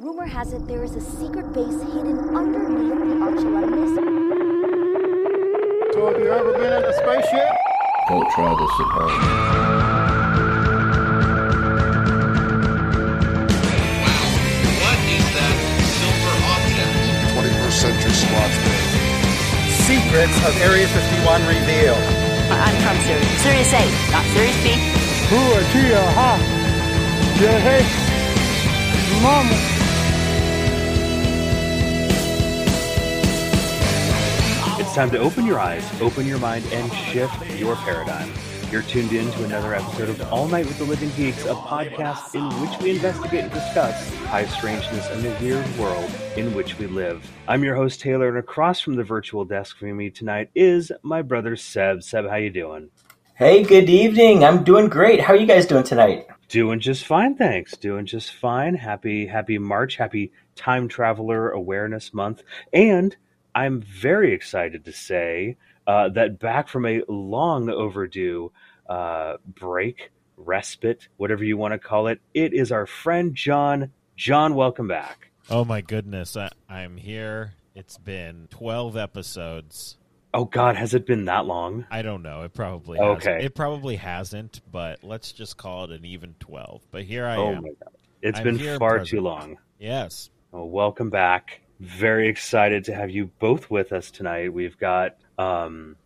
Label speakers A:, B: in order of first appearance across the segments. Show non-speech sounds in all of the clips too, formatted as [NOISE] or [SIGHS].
A: Rumor has it there is a secret base hidden underneath the Archuleta Mesa.
B: So have you ever been in a spaceship?
C: Don't try this at home.
D: What is that silver object?
C: 21st century slots.
B: Secrets of Area 51 revealed.
E: I'm from Sirius. Sirius A, not Sirius B.
F: It's time to open your eyes, open your mind, and shift your paradigm. You're tuned in to another episode of All Night with the Living Geeks, a podcast in which we investigate and discuss high strangeness and the weird world in which we live. I'm your host Taylor, and across from the virtual desk for me tonight is my brother Seb. Seb, how you doing?
G: Hey, good evening. I'm doing great. How are you guys doing tonight?
F: Doing just fine, thanks. Doing just fine. Happy, happy March. Happy Time Traveler Awareness Month. And I'm very excited to say uh, that back from a long overdue uh, break, respite, whatever you want to call it, it is our friend John. John, welcome back.
H: Oh my goodness, I, I'm here. It's been 12 episodes.
F: Oh God, has it been that long?
H: I don't know. It probably
F: Okay.
H: hasn't. It probably hasn't, but let's just call it an even 12. But here I
F: oh
H: am.
F: my God, it's
H: I'm
F: been far
H: present.
F: too long.
H: Yes.
F: Well, welcome back. Very excited to have you both with us tonight. We've got um,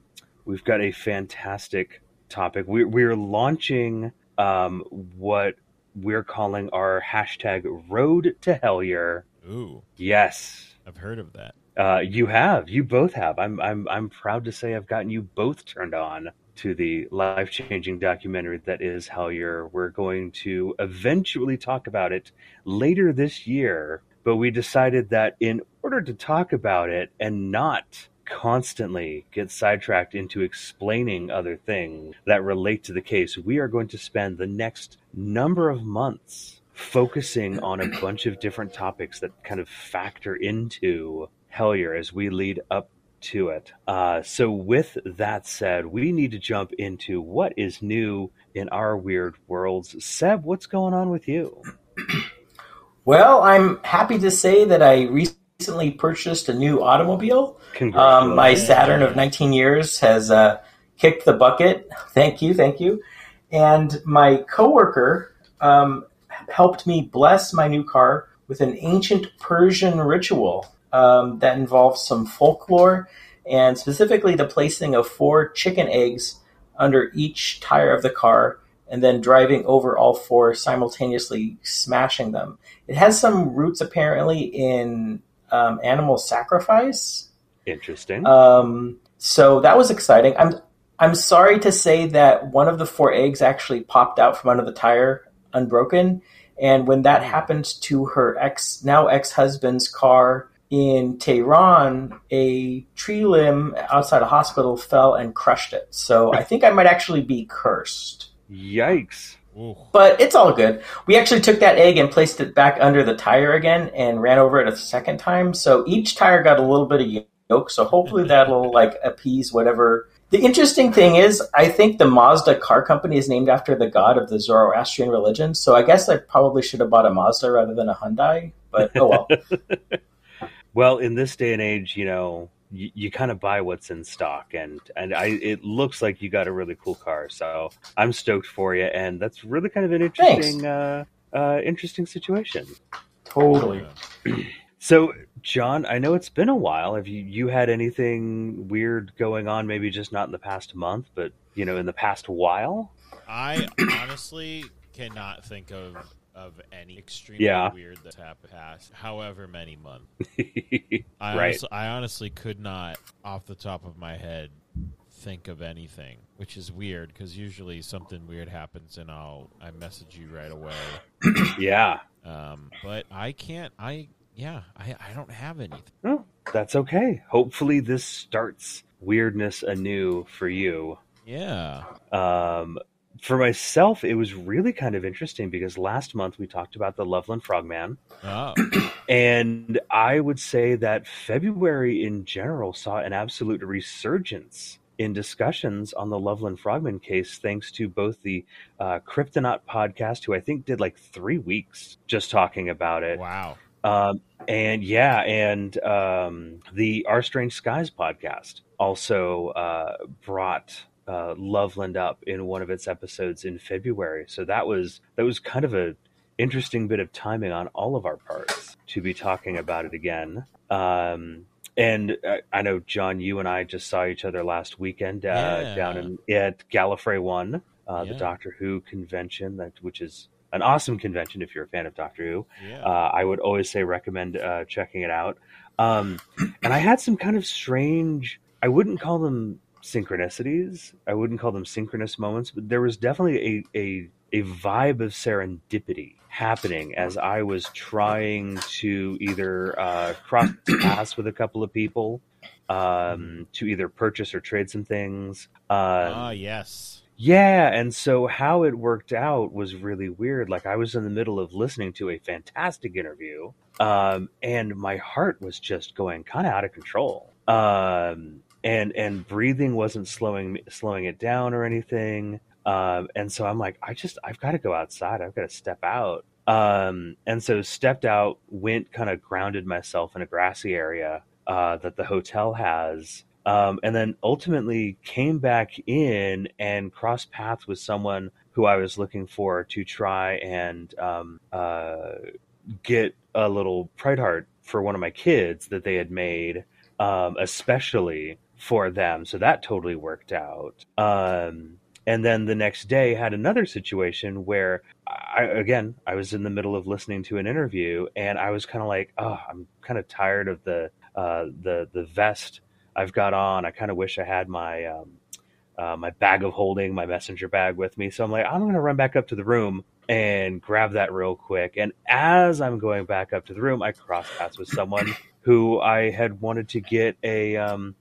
F: we've got a fantastic topic. We're we're launching um, what we're calling our hashtag Road to Hellier.
H: Ooh,
F: Yes,
H: I've heard of that.
F: uh, you have. You both have. I'm I'm I'm proud to say I've gotten you both turned on to the life changing documentary that is Hellier. We're going to eventually talk about it later this year, but we decided that in order to talk about it and not constantly get sidetracked into explaining other things that relate to the case, we are going to spend the next number of months focusing on a bunch of different topics that kind of factor into Hellier as we lead up to it. Uh, so, with that said, we need to jump into what is new in our weird worlds. Seb, what's going on with you?
G: Well, I'm happy to say that I recently purchased a new automobile. Um, my Saturn of 19 years has uh, kicked the bucket. [LAUGHS] Thank you, thank you. And my coworker um, helped me bless my new car with an ancient Persian ritual um, that involves some folklore and specifically the placing of four chicken eggs under each tire of the car and then driving over all four simultaneously smashing them. It has some roots apparently in um, animal sacrifice.
F: Interesting.
G: Um, so that was exciting. I'm I'm sorry to say that one of the four eggs actually popped out from under the tire unbroken, and when that happened to her ex now ex husband's car in Tehran, a tree limb outside a hospital fell and crushed it. So I think I might actually be cursed.
F: Yikes.
H: Ooh.
G: But it's all good. We actually took that egg and placed it back under the tire again and ran over it a second time. So each tire got a little bit of yolk. So hopefully that'll [LAUGHS] like appease whatever. The interesting thing is, I think the Mazda car company is named after the god of the Zoroastrian religion. So I guess I probably should have bought a Mazda rather than a Hyundai. But oh well. [LAUGHS]
F: Well, in this day and age, you know, you, you kind of buy what's in stock, and and I it looks like you got a really cool car, so I'm stoked for you, and that's really kind of an interesting uh, uh, interesting situation.
G: totally. [CLEARS THROAT]
F: So, John, I know it's been a while. Have you you had anything weird going on? Maybe just not in the past month, but you know, in the past while.
H: I honestly cannot think of of any extremely
F: Yeah.
H: weird that's happened past however many months. [LAUGHS] I,
F: right.
H: honestly, I honestly could not, off the top of my head, think of anything, which is weird because usually something weird happens and I'll I message you right away. [CLEARS THROAT]
F: Yeah.
H: Um, but I can't. I yeah. I I don't have anything.
F: Well, that's okay. Hopefully, this starts weirdness anew for you.
H: Yeah.
F: Um, for myself, it was really kind of interesting because last month we talked about the Loveland Frogman,
H: Oh, [CLEARS THROAT]
F: and I would say that February in general saw an absolute resurgence in discussions on the Loveland Frogman case, thanks to both the uh, Kryptonaut podcast, who I think did like three weeks just talking about it,
H: wow.
F: Um, and yeah, and um, the Our Strange Skies podcast also uh, brought uh, Loveland up in one of its episodes in February. So that was that was kind of a interesting bit of timing on all of our parts to be talking about it again. Um, and uh, I know John, you and I just saw each other last weekend uh,
H: Yeah.
F: down in at Gallifrey One, uh, the Doctor Who convention, that which is an awesome convention if you're a fan of Doctor Who.
H: Yeah.
F: Uh, I would always say recommend uh, checking it out. Um, [CLEARS THROAT] and I had some kind of strange, I wouldn't call them synchronicities. I wouldn't call them synchronous moments, but there was definitely a, a, a vibe of serendipity happening as I was trying to either uh, cross [CLEARS THROAT] paths with a couple of people, um, to either purchase or trade some things. Um,
H: ah, yes.
F: yeah, and so how it worked out was really weird. Like I was in the middle of listening to a fantastic interview, um, and my heart was just going kind of out of control. Um, and and breathing wasn't slowing slowing it down or anything. Um, and so I'm like, I just I've got to go outside. I've got to step out. Um, and so stepped out, went kind of grounded myself in a grassy area uh, that the hotel has um, and then ultimately came back in and crossed paths with someone who I was looking for to try and um, uh, get a little pride heart for one of my kids that they had made, um, especially for them. So that totally worked out. Um, and then the next day had another situation where I, again, I was in the middle of listening to an interview and I was kind of like, oh, I'm kind of tired of the, uh, the, the vest I've got on. I kind of wish I had my um, uh, my bag of holding, my messenger bag with me. So I'm like, I'm going to run back up to the room and grab that real quick. And as I'm going back up to the room, I cross paths with someone who I had wanted to get a. Um,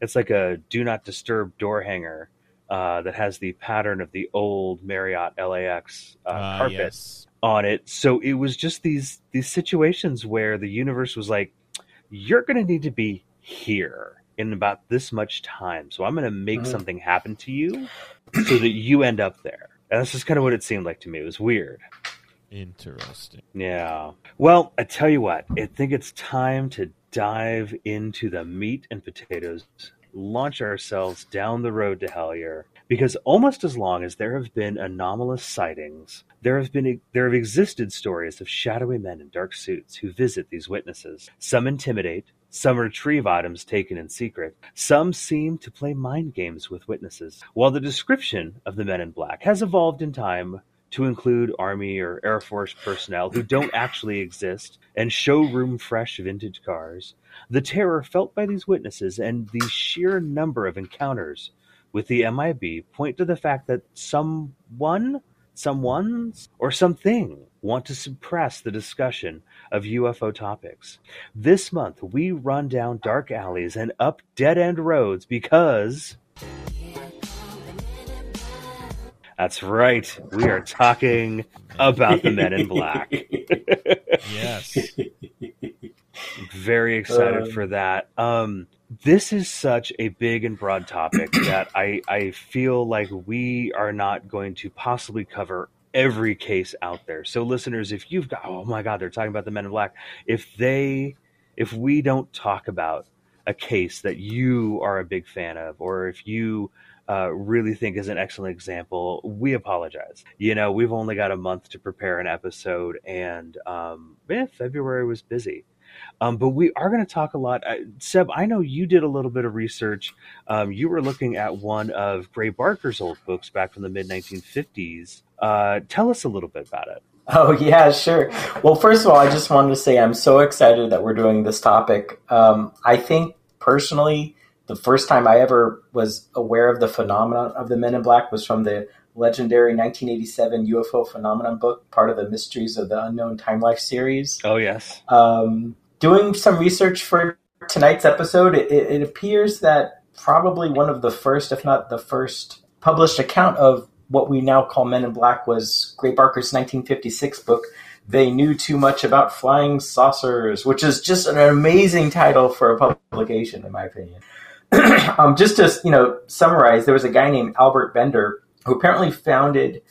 F: it's like a do not disturb door hanger uh, that has the pattern of the old Marriott LAX uh,
H: Ah,
F: carpet
H: yes.
F: on it. So it was just these these situations where the universe was like, "You're going to need to be here in about this much time. So I'm going to make
G: Mhm.
F: something happen to you, so that you end up there." And that's just kind of what it seemed like to me. It was weird.
H: Interesting.
F: Yeah. Well, I tell you what, I think it's time to dive into the meat and potatoes, launch ourselves down the road to Hellier. Because almost as long as there have been anomalous sightings, there have been there have existed stories of shadowy men in dark suits who visit these witnesses. Some intimidate, some retrieve items taken in secret, some seem to play mind games with witnesses. While the description of the men in black has evolved in time to include Army or Air Force personnel who don't actually exist and showroom fresh vintage cars. The terror felt by these witnesses and the sheer number of encounters with the MIB point to the fact that someone, someone's, or something want to suppress the discussion of UFO topics. This month, we run down dark alleys and up dead end roads because. That's right. We are talking about the men in black. [LAUGHS]
H: Yes.
F: Very excited
G: Uh.
F: for that. Um, this is such a big and broad topic [CLEARS THROAT] that I, I feel like we are not going to possibly cover every case out there. So, listeners, if you've got, oh my God, they're talking about the men in black. If they, if we don't talk about a case that you are a big fan of, or if you uh, really think is an excellent example, we apologize. You know, we've only got a month to prepare an episode, and um, yeah, February was busy. Um, but we are going to talk a lot. Uh, Seb, I know you did a little bit of research. Um, you were looking at one of Gray Barker's old books back from the mid 1950s. Uh, tell us a little bit about it.
G: Oh yeah, sure. Well, first of all, I just wanted to say I'm so excited that we're doing this topic. Um, I think personally, the first time I ever was aware of the phenomenon of the Men in Black was from the legendary 1987 UFO phenomenon book, part of the Mysteries of the Unknown Time Life series.
F: Oh, yes.
G: Um, doing some research for tonight's episode, it, it appears that probably one of the first, if not the first, published account of what we now call Men in Black was Gray Barker's 1956 book. They knew too much about flying saucers, which is just an amazing title for a publication, in my opinion. [CLEARS THROAT] um, just to you know summarize, there was a guy named Albert Bender who apparently founded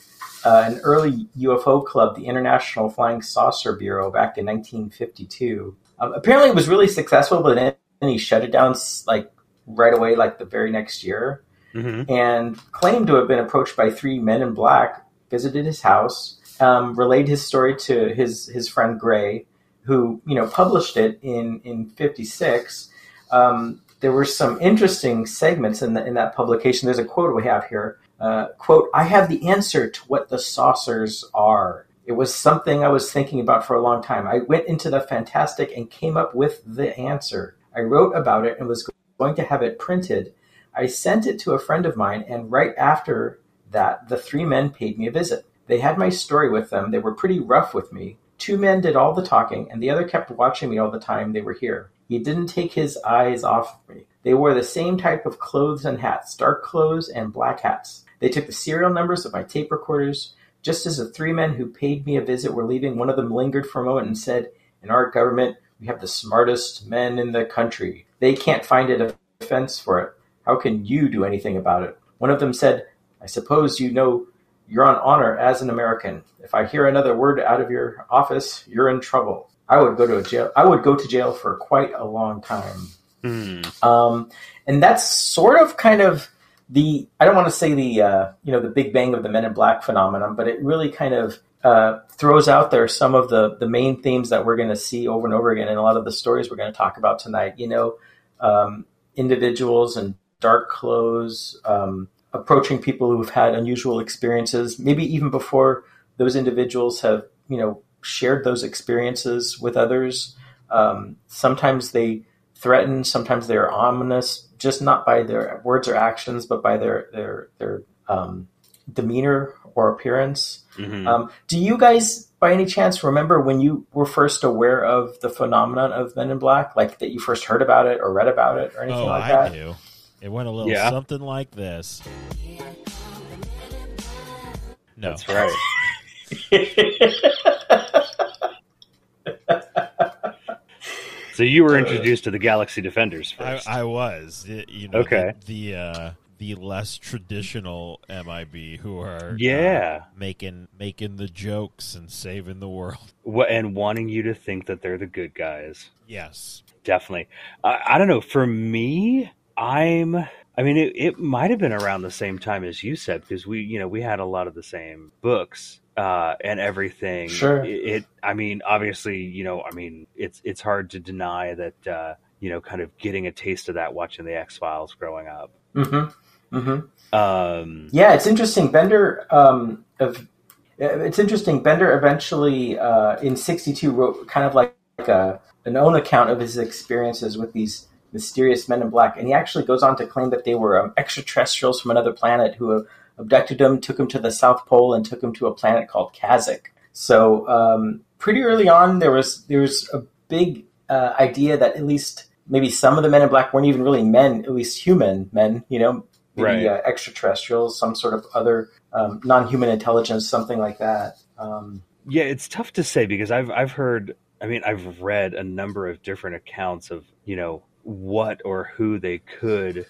G: uh, an early UFO club, the International Flying Saucer Bureau, back in 1952. Um, apparently, it was really successful, but then he shut it down like right away, like the very next year, mm-hmm. and claimed to have been approached by three men in black, visited his house, um, relayed his story to his his friend Gray, who you know published it in in '56. Um, there were some interesting segments in the, in that publication. There's a quote we have here. Uh, quote, I have the answer to what the saucers are. It was something I was thinking about for a long time. I went into the fantastic and came up with the answer. I wrote about it and was going to have it printed. I sent it to a friend of mine, and right after that, the three men paid me a visit. They had my story with them. They were pretty rough with me. Two men did all the talking, and the other kept watching me all the time they were here. He didn't take his eyes off me. They wore the same type of clothes and hats, dark clothes and black hats. They took the serial numbers of my tape recorders. Just as the three men who paid me a visit were leaving, one of them lingered for a moment and said, In our government, we have the smartest men in the country. They can't find a defense for it. How can you do anything about it? One of them said, I suppose you know you're on honor as an American. If I hear another word out of your office, you're in trouble. I would go to a jail. I would go to jail for quite a long time. Mm. Um, and that's sort of kind of the. I don't want to say the uh, you know the Big Bang of the Men in Black phenomenon, but it really kind of uh, throws out there some of the the main themes that we're going to see over and over again in a lot of the stories we're going to talk about tonight. You know, um, individuals in dark clothes um, approaching people who've had unusual experiences, maybe even before those individuals have you know shared those experiences with others. Um, sometimes they threaten, sometimes they are ominous, just not by their words or actions, but by their their their um, demeanor or appearance. Mm-hmm. Um, do you guys, by any chance, remember when you were first aware of the phenomenon of Men in Black, like that you first heard about it or read about it or anything oh, like I that?
H: Do. It went a little yeah. something like this.
F: No, that's right. [LAUGHS] so you were introduced to the Galaxy Defenders first.
H: I, I was. you know, okay. The, the uh, the less traditional MIB who are
F: yeah
H: uh, making making the jokes and saving the world.
F: And wanting you to think that they're the good guys.
H: Yes,
F: definitely. I, I don't know. For me, I'm I mean, it, it might have been around the same time as you said because we, you know, we had a lot of the same books uh, and everything.
G: Sure.
F: It, it, I mean, obviously, you know, I mean, it's it's hard to deny that, uh, you know, kind of getting a taste of that watching the X Files growing up.
G: Mm-hmm. Mm-hmm. Um, yeah, it's interesting. Bender, um, of, it's interesting. Bender eventually uh, in '62 wrote kind of like a, an own account of his experiences with these mysterious men in black. And he actually goes on to claim that they were um, extraterrestrials from another planet who abducted him, took him to the South Pole, and took him to a planet called Kazik. So um, pretty early on, there was there was a big uh, idea that at least maybe some of the men in black weren't even really men, at least human men. You know, maybe right. uh, extraterrestrials, some sort of other um, non-human intelligence, something like that. Um,
F: yeah, it's tough to say because I've I've heard. I mean, I've read a number of different accounts of you know what or who they could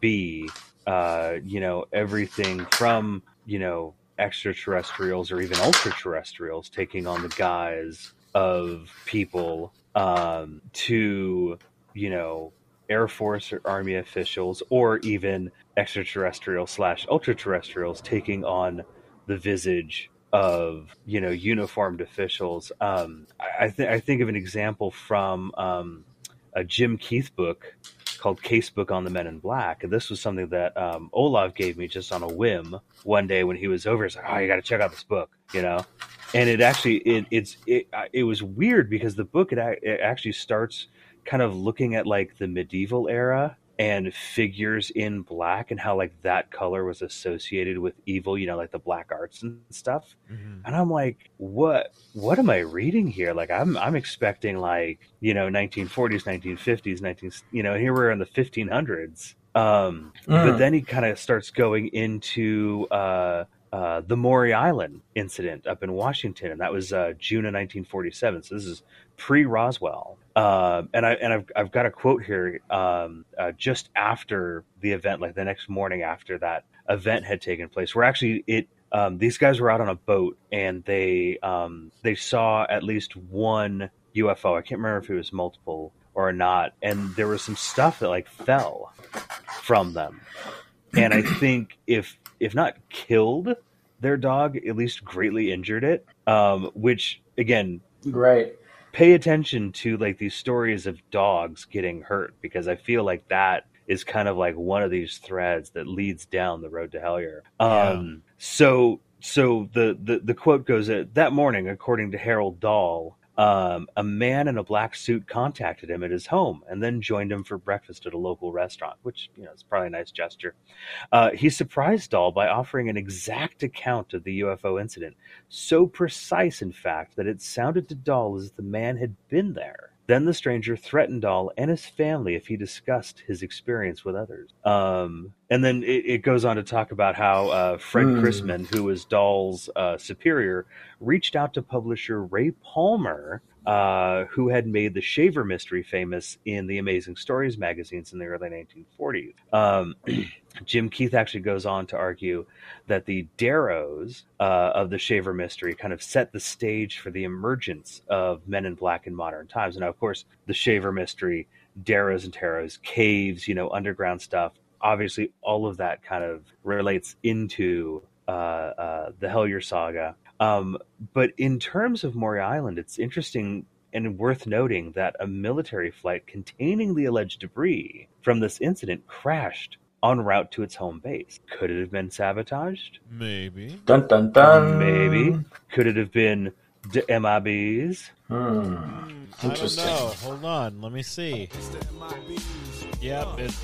F: be. Uh, you know, everything from, you know, extraterrestrials or even ultra-terrestrials taking on the guise of people um, to, you know, Air Force or Army officials or even extraterrestrial slash ultra-terrestrials taking on the visage of you know uniformed officials. Um, I, th- I think of an example from um, a Jim Keith book called Casebook on the Men in Black. And this was something that um, Olav gave me just on a whim one day when he was over. He's like, "Oh, you got to check out this book," you know. And it actually it it's it it was weird because the book it, it actually starts kind of looking at like the medieval era and figures in black and how like that color was associated with evil you know like the black arts and stuff mm-hmm. and i'm like what what am i reading here like i'm i'm expecting like you know 1940s 1950s 19 you know here we're in the 1500s um mm. but then he kind of starts going into uh uh, the Maury Island incident up in Washington, and that was uh, June of 1947. So this is pre Roswell. Uh, and I and I've I've got a quote here um, uh, just after the event, like the next morning after that event had taken place, where actually it um, these guys were out on a boat and they um, they saw at least one UFO. I can't remember if it was multiple or not, and there was some stuff that like fell from them, and I [CLEARS THROAT] think if if not killed their dog, at least greatly injured it. Um, which again,
G: right
F: pay attention to like these stories of dogs getting hurt because I feel like that is kind of like one of these threads that leads down the road to Hellier. Um, yeah. So so the, the the quote goes that that morning, according to Harold Dahl, um, a man in a black suit contacted him at his home and then joined him for breakfast at a local restaurant, which you know is probably a nice gesture. Uh, he surprised Dahl by offering an exact account of the UFO incident, so precise, in fact, that it sounded to Dahl as if the man had been there. Then the stranger threatened Dahl and his family if he discussed his experience with others. Um, and then it, it, goes on to talk about how uh, Fred mm. Crisman, who was Dahl's uh, superior, reached out to publisher Ray Palmer uh, who had made the Shaver mystery famous in the Amazing Stories magazines in the early 1940s. Um, [CLEARS THROAT] Jim Keith actually goes on to argue that the Deros uh, of the Shaver mystery kind of set the stage for the emergence of Men in Black in modern times. And now, of course, the Shaver mystery, Deros and Teros, caves, you know, underground stuff. Obviously, all of that kind of relates into uh, uh, the Hellier saga. Um, but in terms of Maury Island, it's interesting and worth noting that a military flight containing the alleged debris from this incident crashed en route to its home base. Could it have been sabotaged?
H: Maybe.
G: Dun dun dun.
F: Maybe. Could it have been the MIBs?
G: Hmm.
H: Interesting. I don't know. Hold on. Let me see. Yep. It,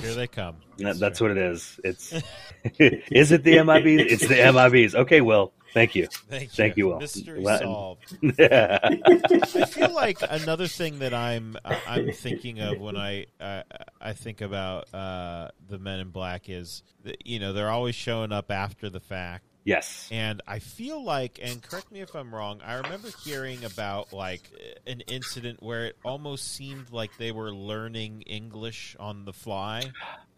H: here they come.
F: That's, that's what it is. It's [LAUGHS] [LAUGHS] is it the MIBs? It's the MIBs. Okay, Will. Thank you. [LAUGHS]
H: Thank you.
F: Thank you, Will.
H: Mystery solved. [LAUGHS] I feel like another thing that I'm I'm thinking of when I uh, I think about uh, the Men in Black is that, you know they're always showing up after the fact
F: Yes.
H: And I feel like, and correct me if I'm wrong, I remember hearing about like an incident where it almost seemed like they were learning English on the fly.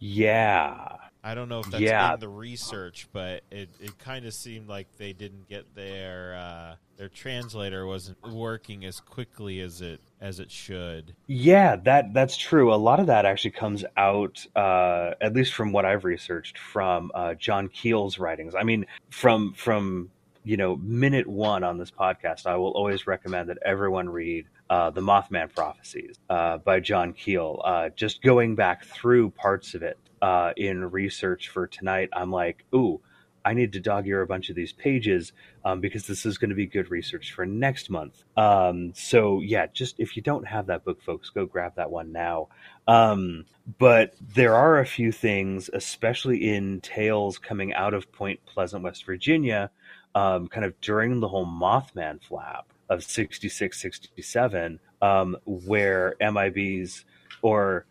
F: Yeah.
H: I don't know if that's
F: yeah.
H: in the research, but it, it kind of seemed like they didn't get their uh, their translator wasn't working as quickly as it as it should.
F: Yeah, that that's true. A lot of that actually comes out, uh, at least from what I've researched, from uh, John Keel's writings. I mean, from from you know minute one on this podcast, I will always recommend that everyone read uh, the Mothman Prophecies uh, by John Keel. Uh, just going back through parts of it uh, in research for tonight, I'm like, ooh, I need to dog ear a bunch of these pages um, because this is going to be good research for next month. Um, so yeah, just if you don't have that book, folks, go grab that one now. Um, but there are a few things, especially in tales coming out of Point Pleasant, West Virginia, um, kind of during the whole Mothman flap of 66, 67, um, where MIBs or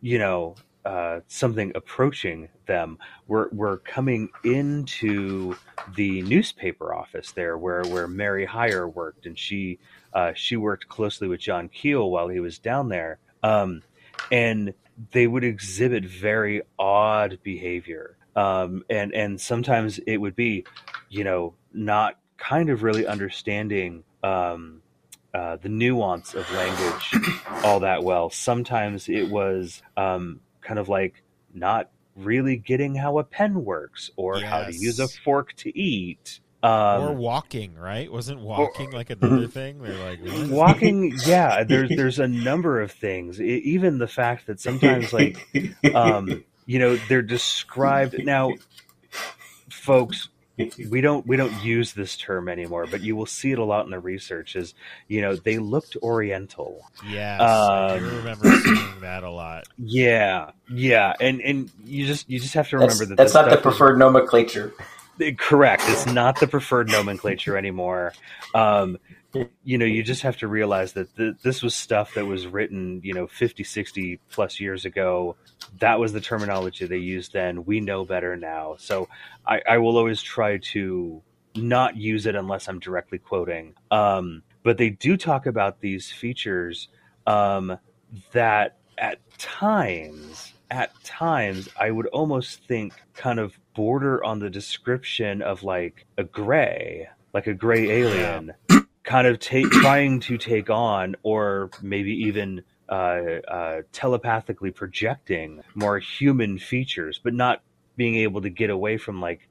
F: you know uh, something approaching them. We're we're coming into the newspaper office there, where where Mary Hyre worked, and she uh, she worked closely with John Keel while he was down there, um, and they would exhibit very odd behavior, um, and and sometimes it would be, you know, not kind of really understanding. Um, uh, the nuance of language all that well. Sometimes it was um, kind of like not really getting how a pen works or yes. how to use a fork to eat. Um,
H: or walking, right? Wasn't walking or, like [LAUGHS] another thing? They're like what?
F: walking. Yeah, [LAUGHS] there's there's a number of things. It, even the fact that sometimes, like, um, you know, they're described now. Folks, we don't we don't use this term anymore, but you will see it a lot in the research. Is you know they looked Oriental.
H: Yeah, um, I remember seeing that a lot. [CLEARS THROAT]
F: Yeah, yeah, and and you just you just have to remember
G: that's,
F: that
G: that's not the preferred nomenclature.
F: correct. It's not the preferred nomenclature anymore. Um, you know, you just have to realize that th- this was stuff that was written, you know, 50, 60 plus years ago. That was the terminology they used then. We know better now. So I, I will always try to not use it unless I'm directly quoting. Um, but they do talk about these features um, that at times, at times, I would almost think kind of border on the description of like a gray, like a gray alien, [CLEARS THROAT] kind of take trying to take on, or maybe even uh, uh, telepathically projecting more human features, but not being able to get away from like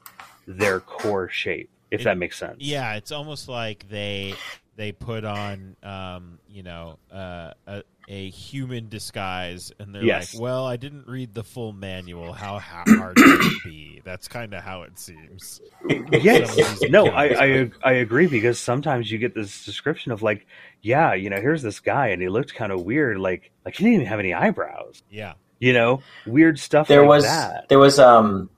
F: their core shape if it, that makes sense.
H: Yeah, it's almost like they they put on um, you know uh, a, a human disguise and they're yes. like well i didn't read the full manual. How hard can it be? That's kind of how it seems. [LAUGHS]
F: Yes. No I, I i agree because sometimes you get this description of like yeah you know here's this guy and he looked kind of weird like like he didn't even have any eyebrows.
H: Yeah.
F: You know weird stuff
G: there
F: like
G: was
F: that.
G: there was um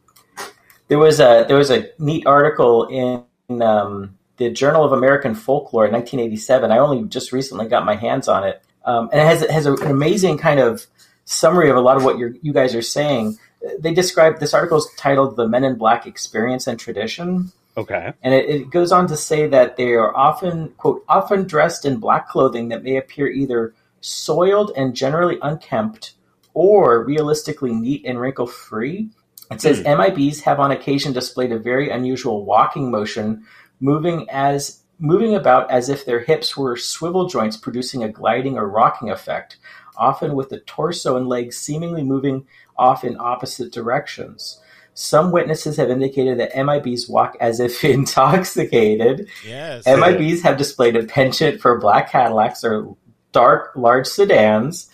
G: there was a there was a neat article in um the Journal of American Folklore in 1987. I only just recently got my hands on it, um, and it has it has an amazing kind of summary of a lot of what you you guys are saying. They describe this article is titled "The Men in Black Experience and Tradition."
F: Okay,
G: and it, it goes on to say that they are often quote often dressed in black clothing that may appear either soiled and generally unkempt, or realistically neat and wrinkle free. It says. MIBs have on occasion displayed a very unusual walking motion moving as moving about as if their hips were swivel joints producing a gliding or rocking effect, often with the torso and legs seemingly moving off in opposite directions. Some witnesses have indicated that MIBs walk as if [LAUGHS] intoxicated.
H: Yes.
G: MIBs have displayed a penchant for black Cadillacs or dark, large sedans.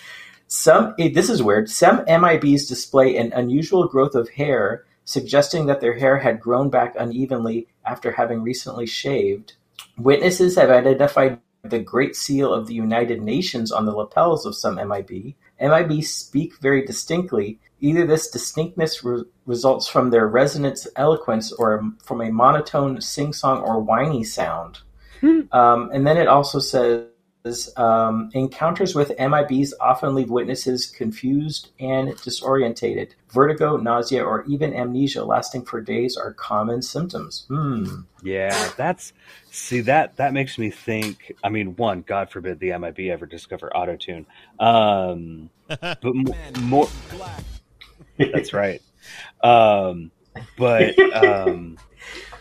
G: Some, eh, this is weird, some MIBs display an unusual growth of hair suggesting that their hair had grown back unevenly after having recently shaved. Witnesses have identified the Great Seal of the United Nations on the lapels of some MIB. MIB speak very distinctly. Either this distinctness re- results from their resonance eloquence or from a monotone sing song or whiny sound. Hmm. Um, and then it also says um, encounters with MIBs often leave witnesses confused and disorientated. Vertigo, nausea, or even amnesia lasting for days are common symptoms. Hmm.
F: Yeah, that's see that that makes me think. I mean, one, God forbid the MIB ever discover auto tune. Um, [LAUGHS] but more. that's right. Um, but [LAUGHS] um,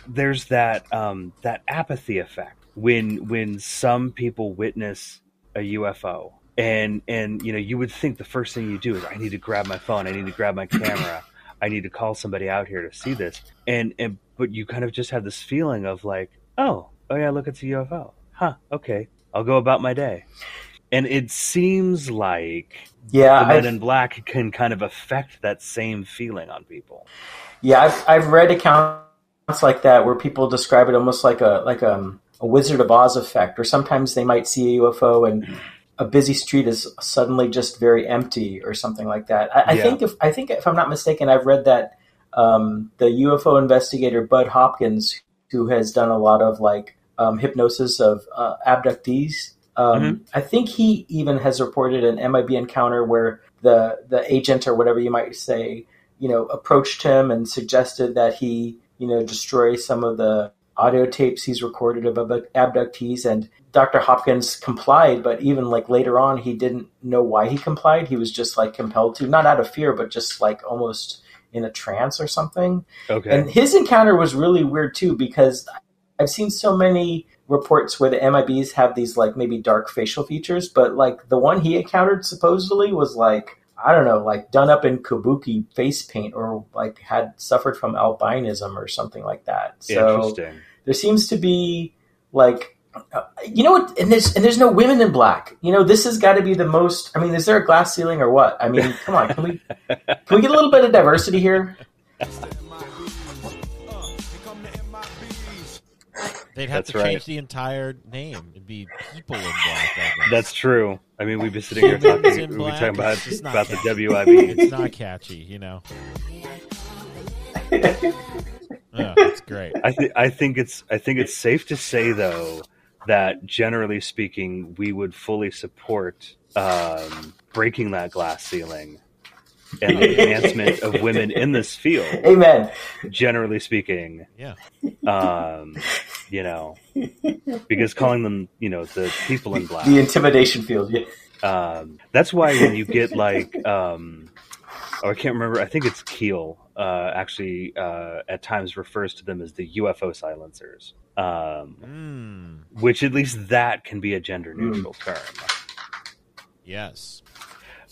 F: there's that um, that apathy effect when when some people witness a UFO and and you know you would think the first thing you do is I need to grab my phone, I need to grab my camera, I need to call somebody out here to see this, and and but you kind of just have this feeling of like oh oh yeah look it's a UFO, huh okay. I'll go about my day, and it seems like
G: yeah
F: the Men in Black can kind of affect that same feeling on people.
G: Yeah, I've I've read accounts like that where people describe it almost like a like um a Wizard of Oz effect, or sometimes they might see a UFO and a busy street is suddenly just very empty, or something like that. I, I think if I think if I'm not mistaken, I've read that um, the UFO investigator Bud Hopkins, who has done a lot of like um, hypnosis of uh, abductees. Um, mm-hmm. I think he even has reported an MIB encounter where the the agent or whatever you might say, you know, approached him and suggested that he, you know, destroy some of the audio tapes he's recorded of abductees and Dr. Hopkins complied, but even like later on, he didn't know why he complied. He was just like compelled to, not out of fear, but just like almost in a trance or something.
F: Okay.
G: And his encounter was really weird too because I've seen so many reports where the MIBs have these like maybe dark facial features, but like the one he encountered supposedly was like I don't know, like done up in kabuki face paint or like had suffered from albinism or something like that. So
F: Interesting.
G: there seems to be like uh, you know what and there's and there's no women in black. You know this has got to be the most i mean is there a glass ceiling or what? I mean come on can we can we get a little bit of diversity here
H: They'd have That's to right. change the entire name. It'd be people in black.
F: That's true. I mean, we'd be sitting here talking, we'd be talking about, about the WIB.
H: It's not catchy, you know. [LAUGHS] Oh, that's great.
F: I think I think it's I think it's safe to say though that generally speaking, we would fully support um, breaking that glass ceiling and the advancement of women in this field.
G: Amen.
F: Generally speaking,
H: Yeah.
F: um, you know, because calling them, you know, the people in black.
G: The intimidation field. Yeah.
F: Um, that's why when you get like, um, oh, I can't remember. I think it's Keel. Uh, actually, uh, at times refers to them as the UFO silencers, um,
H: Mm,
F: which at least that can be a gender neutral term.
H: yes.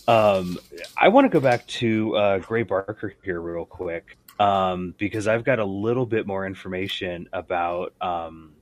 F: Um, I want to go back to uh, Gray Barker here real quick um, because I've got a little bit more information about, um,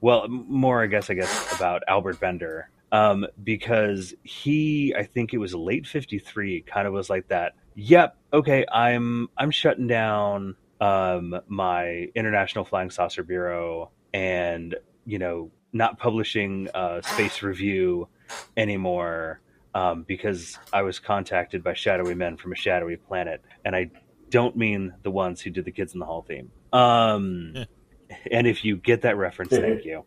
F: well, more I guess I guess about Albert Bender um, because he, I think it was late '53, kind of was like that. Yep, okay, I'm I'm shutting down um, my International Flying Saucer Bureau and you know not publishing uh, Space Review anymore um, because I was contacted by shadowy men from a shadowy planet, and I don't mean the ones who did the Kids in the Hall theme. Um, and if you get that reference, thank you.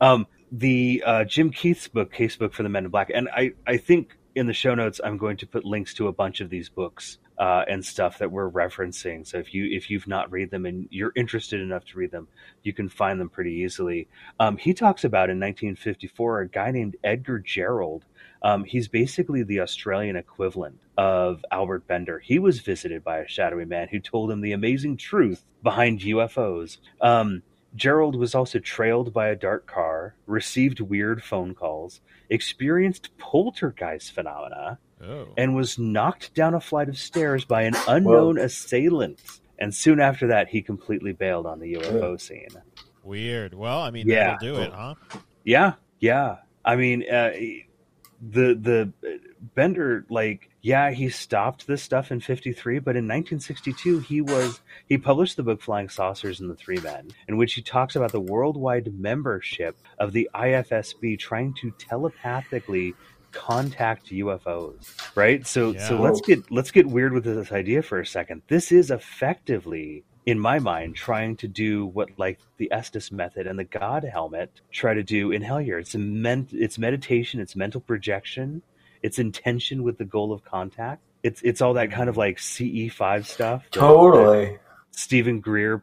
F: Um, the uh, Jim Keith's book, Casebook for the Men in Black, and I, I think in the show notes I'm going to put links to a bunch of these books uh, and stuff that we're referencing. So if you if you've not read them and you're interested enough to read them, you can find them pretty easily. Um, he talks about in 1954 a guy named Edgar Gerald. Um, he's basically the Australian equivalent of Albert Bender. He was visited by a shadowy man who told him the amazing truth behind UFOs. Um, Gerald was also trailed by a dark car, received weird phone calls, experienced poltergeist phenomena,
H: Oh.
F: and was knocked down a flight of stairs by an unknown assailant. And soon after that, he completely bailed on the UFO scene.
H: Weird. Well, I mean,
F: Yeah.
H: that'll do it, huh?
F: Yeah, yeah. I mean, uh, the the Bender, like, yeah, he stopped this stuff in '53, but in 1962, he was he published the book Flying Saucers and the Three Men, in which he talks about the worldwide membership of the IFSB trying to telepathically contact UFOs. Right. So so let's get let's get weird with this idea for a second. This is effectively in my mind, trying to do what like the Estes method and the God helmet try to do in Hellier. It's a ment- it's meditation, it's mental projection, it's intention with the goal of contact. It's it's all that kind of like CE five stuff. that- that
G: Totally.
F: Steven Greer,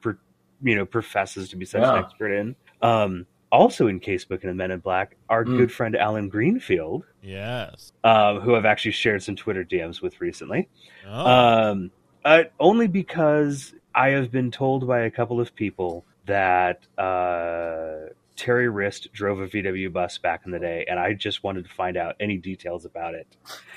F: you know, professes to be such
G: Yeah.
F: an expert in. Um, also in Casebook and the Men in Black, our
G: Mm.
F: good friend Allen Greenfield,
H: Yes.
F: um, who I've actually shared some Twitter DMs with recently.
H: Oh.
F: Um, uh, only because I have been told by a couple of people that uh, Terry Rist drove a VW bus back in the day, and I just wanted to find out any details about it.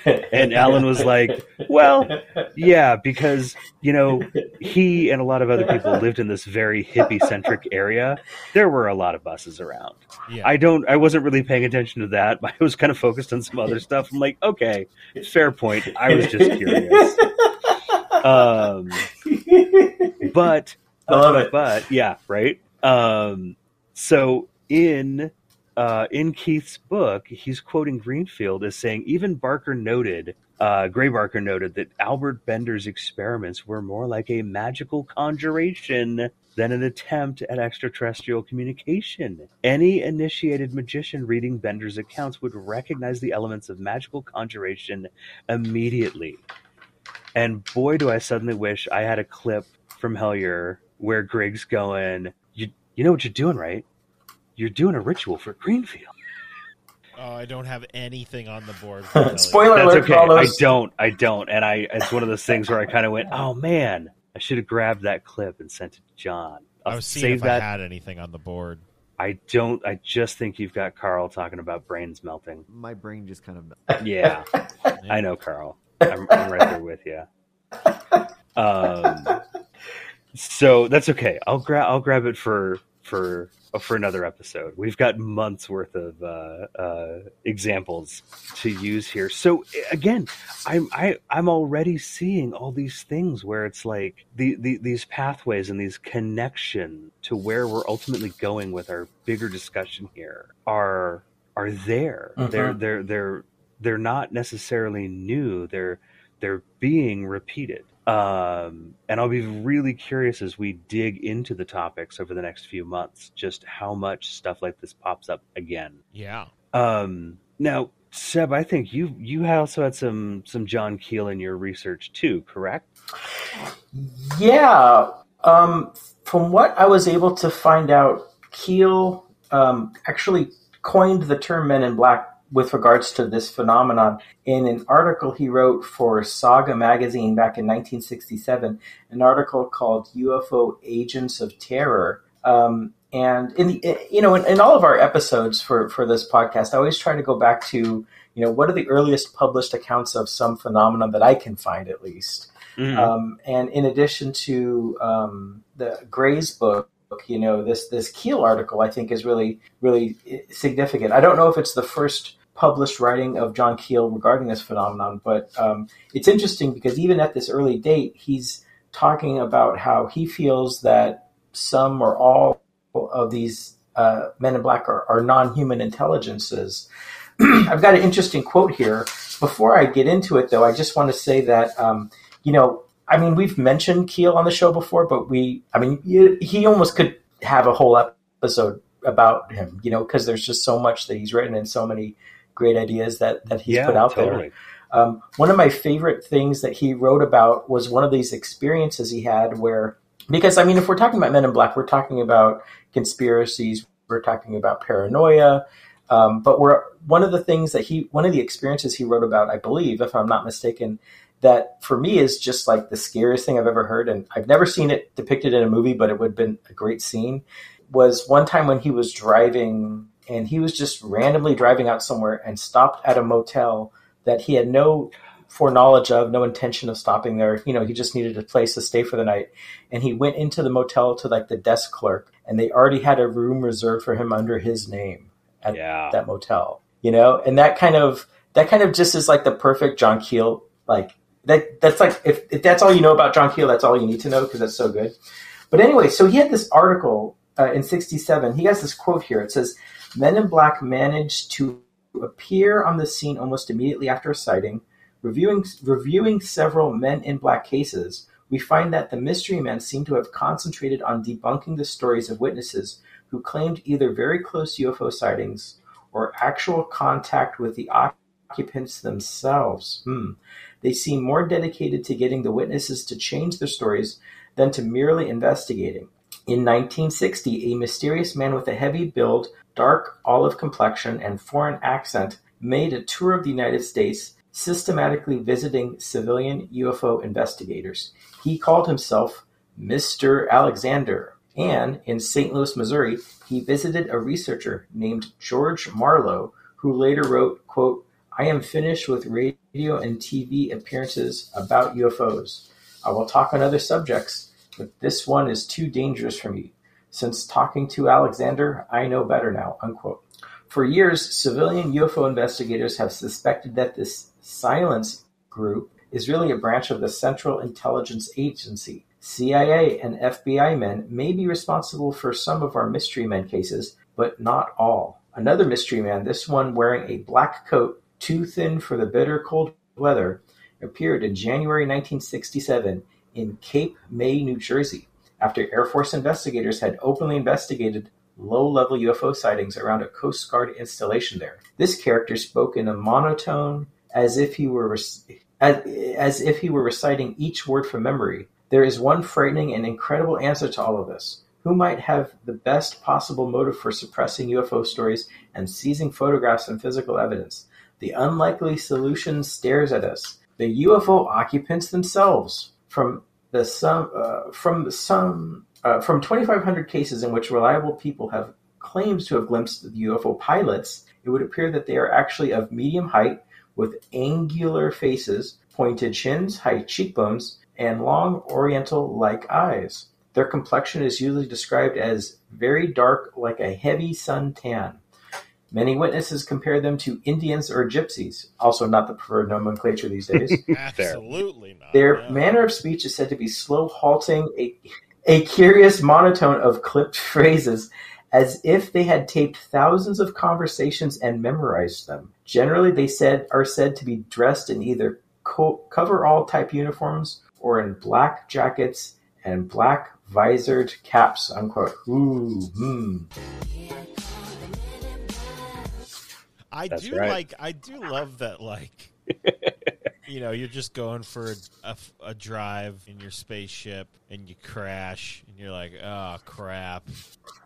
F: [LAUGHS] And Allen was like, "Well, yeah, because you know he and a lot of other people lived in this very hippie centric area. There were a lot of buses around.
H: yeah.
F: I don't. I wasn't really paying attention to that. [LAUGHS] I was kind of focused on some other stuff. I'm like, okay, fair point. I was just curious. [LAUGHS] Um, but
G: I love it.
F: but yeah, right. Um, so in uh, in Keith's book, he's quoting Greenfield as saying, even Barker noted, uh, Gray Barker noted that Albert Bender's experiments were more like a magical conjuration than an attempt at extraterrestrial communication. Any initiated magician reading Bender's accounts would recognize the elements of magical conjuration immediately. And boy, do I suddenly wish I had a clip from Hellier where Griggs going, "You, you know what you're doing, right? You're doing a ritual for Greenfield."
H: oh, I don't have anything on the board. [LAUGHS]
G: Spoiler
F: That's
G: alert
F: okay.
G: for all
F: I don't. I don't. And I. It's one of those things where I kind of went, "Oh man, I should have grabbed that clip and sent it to John." I'll
H: I was seeing
F: save
H: if
F: that.
H: I had anything on the board.
F: I don't. I just think you've got Karl talking about brains melting.
I: My brain just kind of.
F: Yeah, [LAUGHS] I know, Karl. I'm, I'm right there with you. Um, so that's okay. I'll grab. I'll grab it for for for another episode. We've got months worth of uh, uh, examples to use here. So again, I'm I, I'm already seeing all these things where it's like the, the these pathways and these connection to where we're ultimately going with our bigger discussion here are are there. They're
G: Mhm.
F: they're they're they're not necessarily new. They're they're being repeated. Um, and I'll be really curious as we dig into the topics over the next few months, just how much stuff like this pops up again.
H: Yeah.
F: Um, now, Seb, I think you you also had some some John Keel in your research too, correct?
G: Yeah. Um, from what I was able to find out, Keel um, actually coined the term Men in Black with regards to this phenomenon in an article he wrote for Saga magazine back in 1967, an article called UFO Agents of Terror. Um, and in the, you know, in, in, all of our episodes for, for this podcast, I always try to go back to, you know, what are the earliest published accounts of some phenomenon that I can find at least. Mm-hmm. Um, and in addition to um, the Gray's book, you know, this this Keel article I think is really really significant. I don't know if it's the first published writing of John Keel regarding this phenomenon. But um, it's interesting because even at this early date, he's talking about how he feels that some or all of these uh, men in black are, are non human intelligences. [CLEARS THROAT] I've got an interesting quote here. Before I get into it, though, I just want to say that, um, you know, I mean, we've mentioned Keel on the show before, but we, I mean, he almost could have a whole episode about him, you know, because there's just so much that he's written and so many great ideas that that he's
F: yeah,
G: put out
F: totally.
G: there. Um, one of my favorite things that he wrote about was one of these experiences he had where, because I mean, if we're talking about Men in Black, we're talking about conspiracies, we're talking about paranoia. Um, but we're one of the things that he, one of the experiences he wrote about, I believe, if I'm not mistaken, that for me is just like the scariest thing I've ever heard, and I've never seen it depicted in a movie, but it would have been a great scene. Was one time when he was driving and he was just randomly driving out somewhere and stopped at a motel that he had no foreknowledge of, no intention of stopping there. You know, he just needed a place to stay for the night. And he went into the motel to like the desk clerk, and they already had a room reserved for him under his name at
F: yeah.
G: that motel. You know, and that kind of that kind of just is like the perfect John Keel. Like that. That's like if, if that's all you know about John Keel, that's all you need to know because that's so good. But anyway, so he had this article uh, in '67. He has this quote here. It says Men in Black managed to appear on the scene almost immediately after a sighting. Reviewing, reviewing several Men in Black cases, we find that the mystery men seem to have concentrated on debunking the stories of witnesses who claimed either very close UFO sightings or actual contact with the occupants themselves. Hmm. They seem more dedicated to getting the witnesses to change their stories than to merely investigating. In 1960, a mysterious man with a heavy build dark olive complexion and foreign accent, made a tour of the United States, systematically visiting civilian UFO investigators. He called himself Mr. Alexander, and in St. Louis, Missouri, he visited a researcher named George Marlowe, who later wrote, quote, I am finished with radio and TV appearances about UFOs. I will talk on other subjects, but this one is too dangerous for me. Since talking to Alexander, I know better now. Unquote. For years, civilian UFO investigators have suspected that this silence group is really a branch of the Central Intelligence Agency. CIA and FBI men may be responsible for some of our mystery men cases, but not all. Another mystery man, this one wearing a black coat too thin for the bitter cold weather, appeared in January 1967 in Cape May, New Jersey after Air Force investigators had openly investigated low-level UFO sightings around a Coast Guard installation there. This character spoke in a monotone as if he were as if he were reciting each word from memory. There is one frightening and incredible answer to all of this. Who might have the best possible motive for suppressing UFO stories and seizing photographs and physical evidence? The unlikely solution stares at us. The UFO occupants themselves. From the some uh, from some uh, from 2,500 cases in which reliable people have claims to have glimpsed the UFO pilots, it would appear that they are actually of medium height with angular faces, pointed chins, high cheekbones, and long oriental-like eyes. Their complexion is usually described as very dark like a heavy sun tan. Many witnesses compare them to Indians or gypsies, also not the preferred nomenclature these days. [LAUGHS]
H: Absolutely not.
G: Their manner of speech is said to be slow, halting, a, a curious monotone of clipped [LAUGHS] phrases, as if they had taped thousands of conversations and memorized them. Generally, they said are said to be dressed in either co- coverall type uniforms or in black jackets and black visored caps, unquote. Ooh, hmm.
H: I
F: That's
H: do
F: right.
H: like. I do love that. Like, [LAUGHS] you know, you're just going for a, a drive in your spaceship, and you crash, and you're like, "Oh crap!"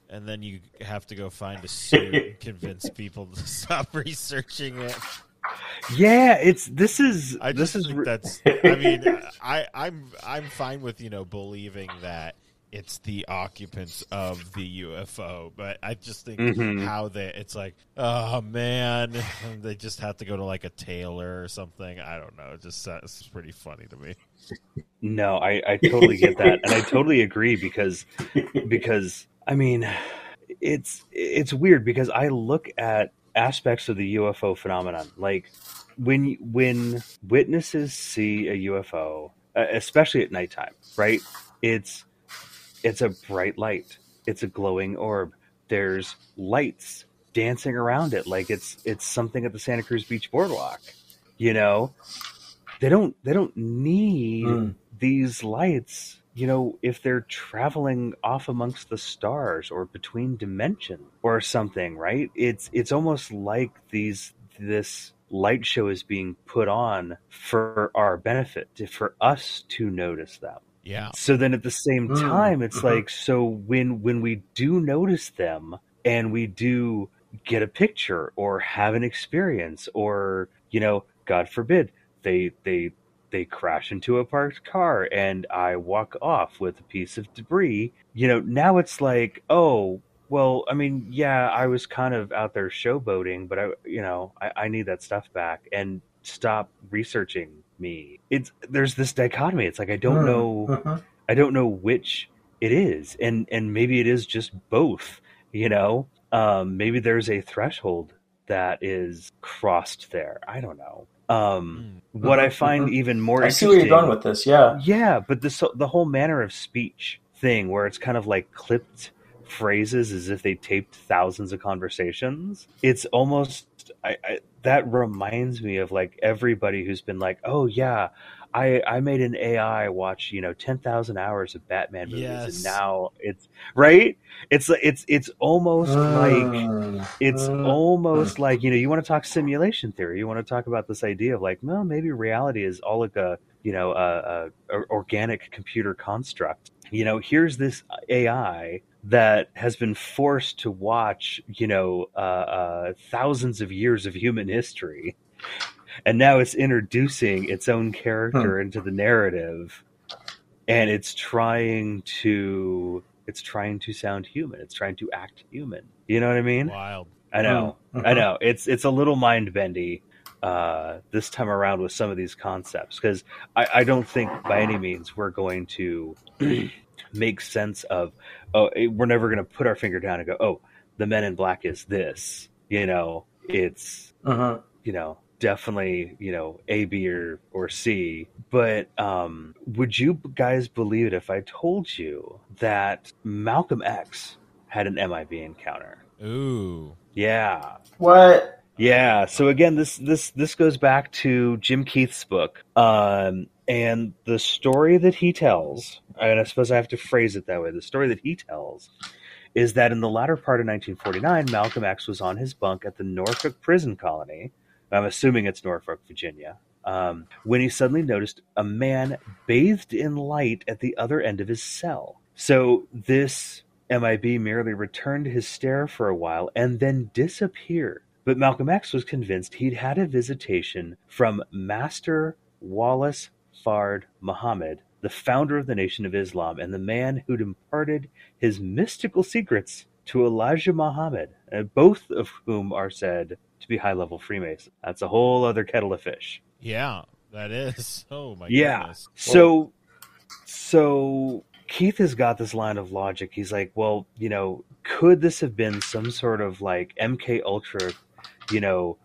H: And then you have to go find a suit and [LAUGHS] convince people to [LAUGHS] stop researching it.
F: Yeah, it's this is
H: I
F: this is
H: that's. I mean, I, I'm I'm fine with you know believing that it's the occupants of the UFO, but I just think
F: Mhm.
H: how they it's like, oh man, [LAUGHS] they just have to go to like a tailor or something. I don't know. It just sounds pretty funny to me.
F: No, I, I totally get that, and I totally agree because [LAUGHS] because I mean, it's it's weird because I look at aspects of the UFO phenomenon like when when witnesses see a UFO, uh, especially at nighttime, right? It's it's a bright light. It's a glowing orb. There's lights dancing around it like it's it's something at the Santa Cruz Beach boardwalk. You know, they don't they don't need
G: Mm.
F: these lights you know if they're traveling off amongst the stars or between dimensions or something right it's it's almost like these this light show is being put on for our benefit to- for us to notice them
H: Yeah.
F: so then at the same
G: Mm,
F: time it's
G: mhm.
F: like so when when we do notice them and we do get a picture or have an experience or you know god forbid they they they crash into a parked car and i walk off with a piece of debris you know now it's like oh well i mean yeah i was kind of out there showboating but i you know i, I need that stuff back and stop researching me it's there's this dichotomy it's like i don't know
G: mhm.
F: I don't know which it is, and and maybe it is just both. You know, um, maybe there's a threshold that is crossed there. I don't know. Um, what I
G: Mhm,
F: find
G: mhm.
F: even more
G: I see where you're
F: interesting-
G: going with this. Yeah.
F: yeah, but this the whole manner of speech thing, where it's kind of like clipped phrases as if they taped thousands of conversations. It's almost I, I, that reminds me of like everybody who's been like, oh yeah. I, I made an AI watch, you know, ten thousand hours of Batman movies,
H: Yes.
F: and now it's right. It's it's it's almost like
G: Mm,
F: it's
G: mm,
F: almost like you know you want to talk simulation theory you want to talk about this idea of like well maybe reality is all like a you know a, a, a organic computer construct you know here's this ai that has been forced to watch you know uh, uh, thousands of years of human history and now it's introducing its own character into the narrative and it's trying to it's trying to sound human it's trying to act human you know what i mean
H: Wild.
F: I know,
G: Mhm.
F: I know. It's it's a little mind bendy uh, this time around with some of these concepts because I, I don't think by any means we're going to [CLEARS THROAT] make sense of. Oh, eh, we're never going to put our finger down and go, oh, the Men in Black is this. You know, it's
G: mhm.
F: you know definitely you know A, B, or or C. But um, would you guys believe it if I told you that Malcolm X had an MIB encounter?
H: Ooh.
F: Yeah.
G: What?
F: Yeah. So again, this this this goes back to Jim Keith's book, um, and the story that he tells, and I suppose I have to phrase it that way. The story that he tells is that in the latter part of 1949, Malcolm X was on his bunk at the Norfolk prison colony. I'm assuming it's Norfolk, Virginia. Um, when he suddenly noticed a man bathed in light at the other end of his cell. So this MIB merely returned his stare for a while and then disappeared. But Malcolm X was convinced he'd had a visitation from Master Wallace Fard Muhammad, the founder of the Nation of Islam and the man who'd imparted his mystical secrets to Elijah Muhammad, uh, both of whom are said to be high level Freemasons. That's a whole other kettle of fish.
H: Yeah, that is. [LAUGHS] Oh my
F: yeah.
H: goodness.
F: So, so Keith has got this line of logic. He's like, well, you know, could this have been some sort of like MK Ultra, you know,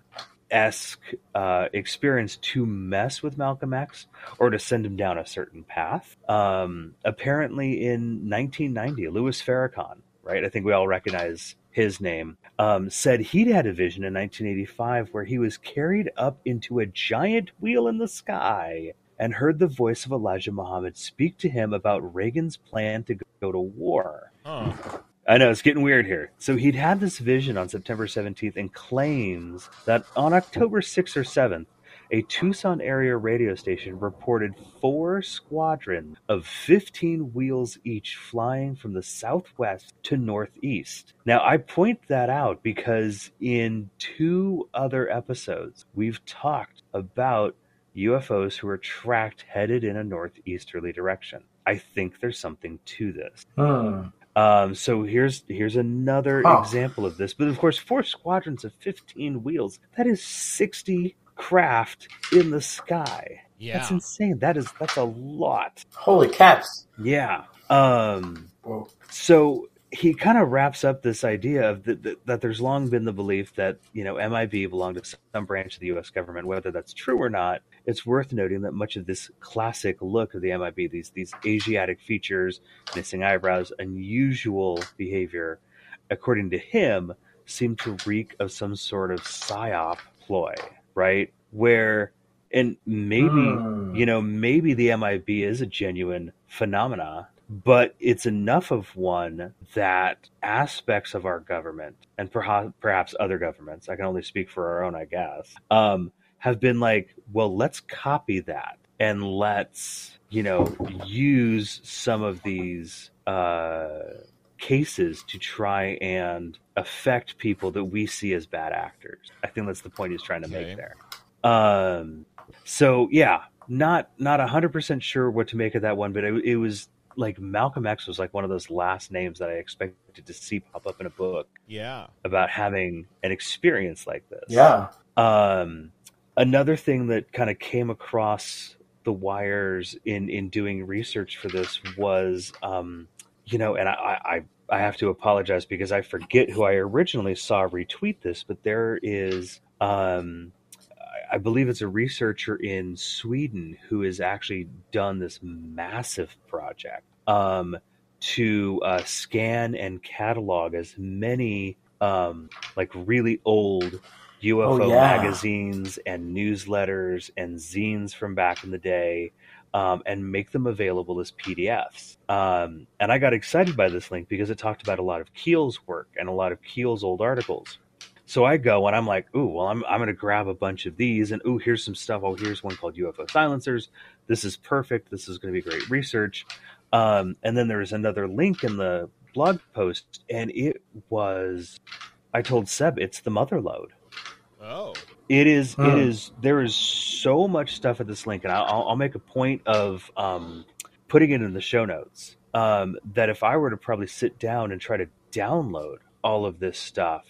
F: esque uh, experience to mess with Malcolm X or to send him down a certain path? Um, apparently, in 1990, Louis Farrakhan, right? I think we all recognize his name, um, said he'd had a vision in 1985 where he was carried up into a giant wheel in the sky and heard the voice of Elijah Muhammad speak to him about Reagan's plan to go to war.
H: Oh.
F: I know it's getting weird here. So he'd had this vision on September 17th and claims that on October 6th or 7th, a Tucson area radio station reported four squadrons of 15 wheels each flying from the southwest to northeast. Now, I point that out because in two other episodes, we've talked about UFOs who are tracked headed in a northeasterly direction. I think there's something to this. Um, so here's here's another
G: Huh.
F: example of this. But of course, four squadrons of 15 wheels, that is 60 craft in the sky.
H: Yeah.
F: That's insane. That is that's a lot.
G: Holy cats.
F: Yeah. Um
G: Whoa.
F: so he kind of wraps up this idea of that, that, that there's long been the belief that you know MIB belonged to some branch of the U.S. government. Whether that's true or not, it's worth noting that much of this classic look of the MIB, these these Asiatic features, missing eyebrows, unusual behavior, according to him, seem to reek of some sort of psyop ploy, right? Where and maybe
G: Hmm.
F: you know maybe the MIB is a genuine phenomena but it's enough of one that aspects of our government and perhaps perhaps other governments i can only speak for our own i guess um, have been like well let's copy that and let's you know use some of these uh, cases to try and affect people that we see as bad actors i think that's the point he's trying to
H: Okay.
F: make there um, so yeah, not not hundred percent sure what to make of that one, but it, it was like Malcolm X was like one of those last names that I expected to see pop up in a book
H: Yeah.
F: about having an experience like this.
G: Yeah.
F: Um, another thing that kind of came across the wires in in doing research for this was, um, you know, and I, I I have to apologize because I forget who I originally saw retweet this, but there is. Um, I- believe it's a researcher in Sweden who has actually done this massive project um, to uh, scan and catalog as many um, like really old UFO
G: Oh, yeah.
F: magazines and newsletters and zines from back in the day. Um, and make them available as PDFs. Um, and I got excited by this link because it talked about a lot of Keel's work and a lot of Keel's old articles. So I go and I'm like, ooh, well, I'm, I'm going to grab a bunch of these and ooh, here's some stuff. Oh, here's one called UFO Silencers. This is perfect. This is going to be great research. Um, and then there's another link in the blog post, and it was, I told Seb, it's the mother lode.
H: Oh.
F: It is.
G: Hmm.
F: It is. There is so much stuff at this link, and I'll, I'll make a point of um, putting it in the show notes. Um, that if I were to probably sit down and try to download all of this stuff,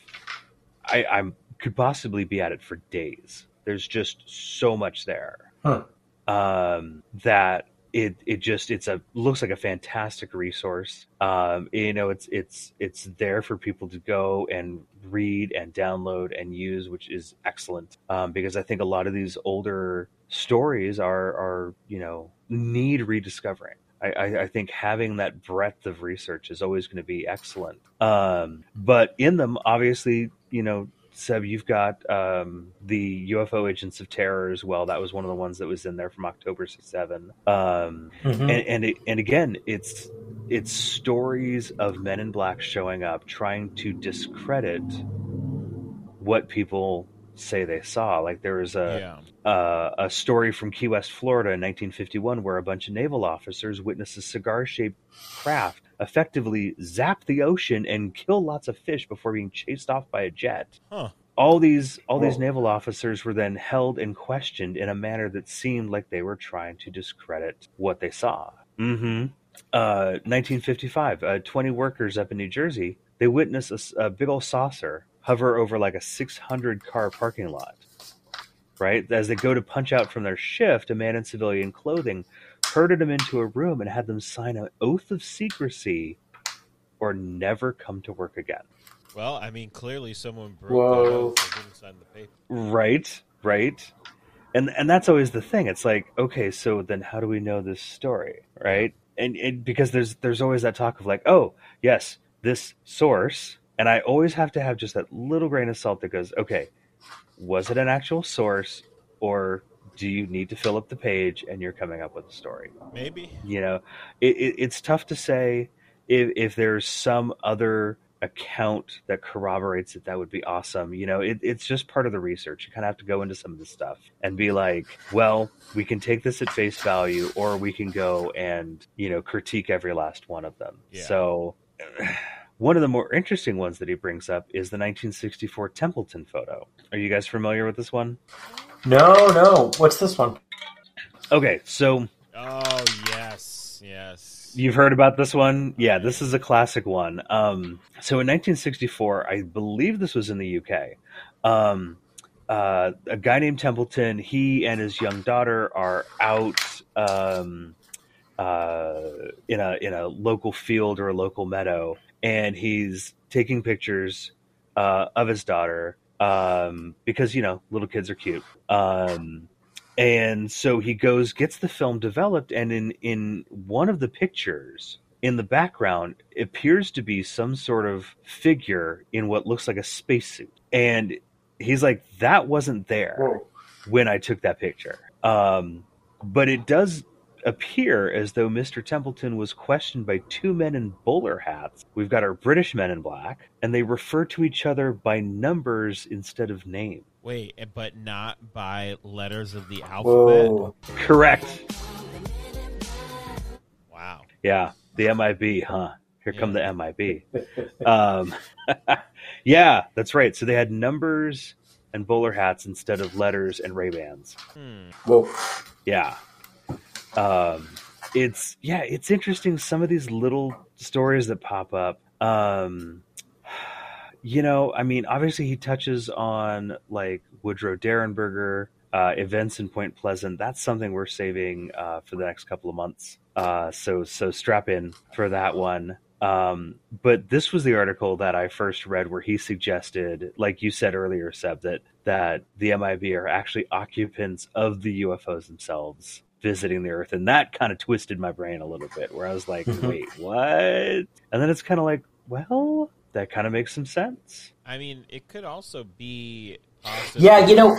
F: I, I could possibly be at it for days. There's just so much there
G: Huh.
F: um, that it it just it's a looks like a fantastic resource. Um, you know, it's it's it's there for people to go and read and download and use, which is excellent. Um, because I think a lot of these older stories are are you know need rediscovering. I, I, think having that breadth of research is always going to be excellent. Um, but in them, obviously, you know, Seb, you've got um, the UFO Agents of Terror as well. That was one of the ones that was in there from October '67. Um,
G: Mhm.
F: and and, it, and again, it's it's stories of men in black showing up, trying to discredit what people say they saw. Like there was a
H: Yeah.
F: uh, a story from Key West, Florida in 1951, where a bunch of naval officers witnessed a cigar shaped craft effectively zap the ocean and kill lots of fish before being chased off by a jet.
H: Huh.
F: All these all these naval officers were then held and questioned in a manner that seemed like they were trying to discredit what they saw. Mm-hmm. Uh, 1955, uh, 20 workers up in New Jersey, they witnessed a big old saucer hover over like a 600 car parking lot. Right as they go to punch out from their shift, a man in civilian clothing herded them into a room and had them sign an oath of secrecy or never come to work again.
H: Well, I mean, clearly someone broke
G: Whoa.
H: that oath and didn't sign the paper.
F: Right, right. And and that's always the thing. It's like, okay, so then how do we know this story, right? And, and because there's there's always that talk of like, oh, yes, this source, and I always have to have just that little grain of salt that goes, okay, was it an actual source or do you need to fill up the page and you're coming up with a story?
H: Maybe.
F: You know, it, it, it's tough to say if, if there's some other account that corroborates it, that would be awesome. You know, it, it's just part of the research. You kind of have to go into some of this stuff and be like, well, we can take this at face value, or we can go and, you know, critique every last one of them.
H: Yeah.
F: So. [SIGHS] One of the more interesting ones that he brings up is the 1964 Templeton photo. Are you guys familiar with this one?
G: No, no. What's this one?
F: Okay, so
H: Oh yes, yes.
F: You've heard about this one? Yeah, this is a classic one. Um, so in 1964, I believe this was in the UK. Um, uh, a guy named Templeton, he and his young daughter are out um, uh, in a in a local field or a local meadow, and he's taking pictures uh, of his daughter um, because you know little kids are cute. Um, and so he goes, gets the film developed, and in in one of the pictures in the background appears to be some sort of figure in what looks like a spacesuit, and he's like, that wasn't there
G: Whoa.
F: when I took that picture. Um, but it does appear as though Mr. Templeton was questioned by two men in bowler hats. We've got our British men in black, and they refer to each other by numbers instead of name.
H: Wait, eh, but not by letters of the alphabet.
G: Whoa.
F: Correct.
H: Wow.
F: Yeah, the MIB, huh? Here come the MIB. um, [LAUGHS] yeah, that's right. So they had numbers and bowler hats instead of letters and Ray Bans.
H: Hmm.
G: Whoa.
F: Yeah. Um, it's yeah, it's interesting. Some of these little stories that pop up. Um, you know, I mean, obviously he touches on like Woodrow Derenberger, uh, events in Point Pleasant. That's something we're saving uh, for the next couple of months. Uh, so so strap in for that one. Um, but this was the article that I first read where he suggested, like you said earlier, Seb, that that the MIB are actually occupants of the UFOs themselves visiting the Earth, and that kind of twisted my brain a little bit. Where I was like,
G: Mhm.
F: wait, what? And then it's kind of like, well, that kind of makes some sense.
H: I mean, it could also be. Possibly...
G: Yeah, you know.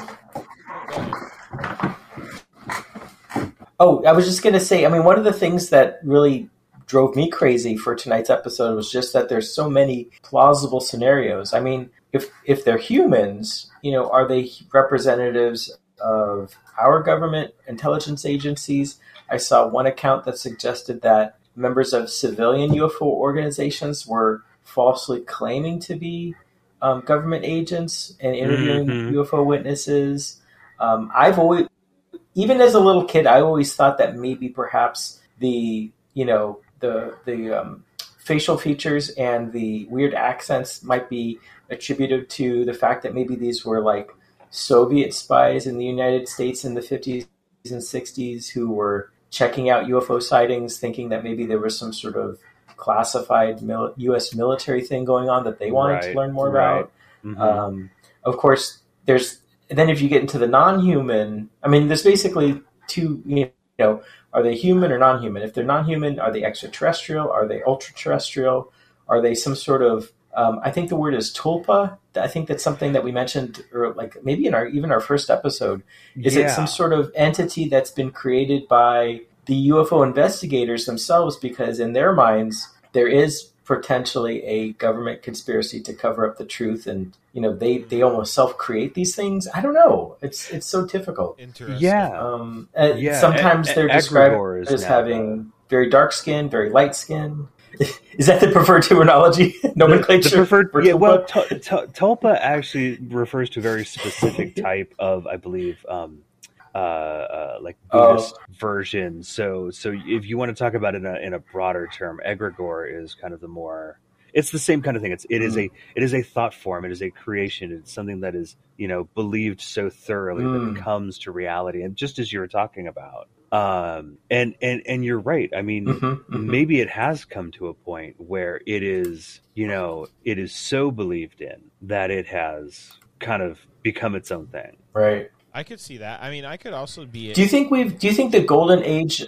G: Oh, I was just going to say, I mean, one of the things that really drove me crazy for tonight's episode was just that there's so many plausible scenarios. I mean, if if they're humans, you know, are they representatives of our government intelligence agencies? I saw one account that suggested that members of civilian UFO organizations were falsely claiming to be um, government agents and interviewing
F: Mhm.
G: UFO witnesses. Um, I've always, even as a little kid, I always thought that maybe perhaps the you know the the um, facial features and the weird accents might be attributed to the fact that maybe these were like Soviet spies in the United States in the 50s and 60s who were checking out UFO sightings, thinking that maybe there was some sort of classified mil- U.S. military thing going on that they wanted
F: Right,
G: to learn more
F: right.
G: about.
F: Mhm.
G: Um, of course, there's then if you get into the non-human, I mean, there's basically two. You know, are they human or non-human? If they're non-human, are they extraterrestrial? Are they ultra-terrestrial? Are they some sort of? Um, I think the word is tulpa. I think that's something that we mentioned, or like maybe in our even our first episode. Is
F: Yeah.
G: it some sort of entity that's been created by the UFO investigators themselves? Because in their minds, there is potentially a government conspiracy to cover up the truth, and you know they they almost self create these things. I don't know. It's it's so difficult.
H: Interesting.
F: Yeah.
G: Um,
F: Yeah,
G: sometimes
F: e-
G: they're described
F: is
G: as
F: now
G: having very dark skin, very light skin. Is that the preferred terminology [LAUGHS] nomenclature?
F: The preferred,
G: for
F: yeah. Well,
G: tulpa?
F: tu- tu- tulpa actually refers to a very specific [LAUGHS] type of, I believe, um, uh, uh, like
G: Oh.
F: Buddhist version. So, so if you want to talk about it in a, in a broader term, egregore is kind of the more. It's the same kind of thing. It's it is
G: Mm.
F: a it is a thought form. It is a creation. It's something that is you know believed so thoroughly that
G: Mm.
F: it comes to reality. And just as you were talking about, um, and and and you're right. I mean,
G: Mhm, mhm.
F: maybe it has come to a point where it is, you know, it is so believed in that it has kind of become its own thing.
G: right.
H: I could see that. I mean, I could also be.
G: Do you think we've? Do you think the golden age?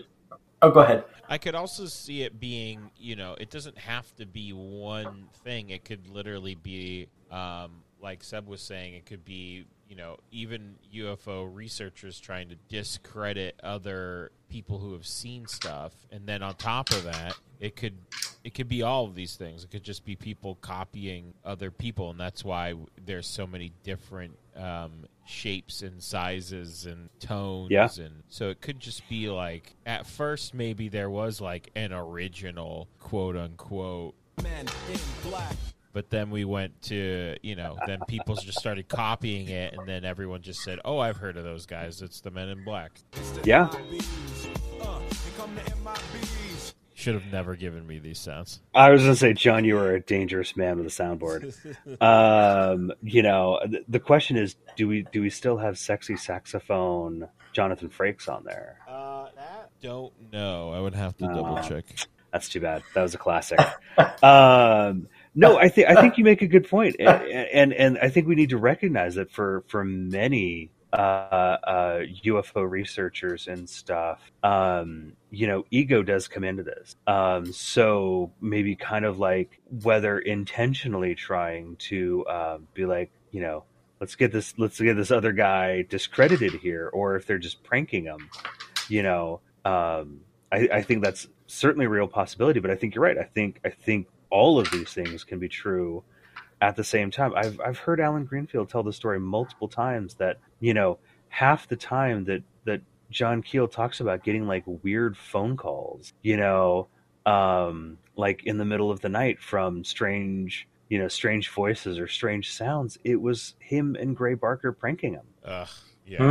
G: Oh, go ahead.
H: I could also see it being, you know, it doesn't have to be one thing. It could literally be, um, like Seb was saying, it could be you know, even UFO researchers trying to discredit other people who have seen stuff, and then on top of that, it could it could be all of these things. It could just be people copying other people, and that's why there's so many different um, shapes and sizes and tones.
F: Yeah.
H: And so it could just be like at first maybe there was like an original quote unquote
I: Men in black.
H: But then we went to you know then people just started copying it and then everyone just said oh i've heard of those guys it's the men in black
F: Yeah.
I: Uh, here come the MIBs.
H: should have never given me these sounds
F: I was going to say, John, you are a dangerous man with a soundboard. [LAUGHS] um, you know, th- the question is, do we do we still have sexy saxophone Jonathan Frakes on there?
H: uh that don't know i would have to
F: Oh.
H: double check
F: That's too bad. That was a classic. [LAUGHS] um, no, I think I think you make a good point, and, and and I think we need to recognize that for for many uh, uh, UFO researchers and stuff, um, you know, ego does come into this. Um, so maybe kind of like whether intentionally trying to uh, be like, you know, let's get this let's get this other guy discredited here, or if they're just pranking him, you know. Um, I, I think that's certainly a real possibility, but I think you're right. I think I think all of these things can be true at the same time. I've I've heard Allen Greenfield tell the story multiple times that you know half the time that that John Keel talks about getting like weird phone calls, you know, um, like in the middle of the night from strange you know strange voices or strange sounds. It was him and Gray Barker pranking him
H: Ugh, yeah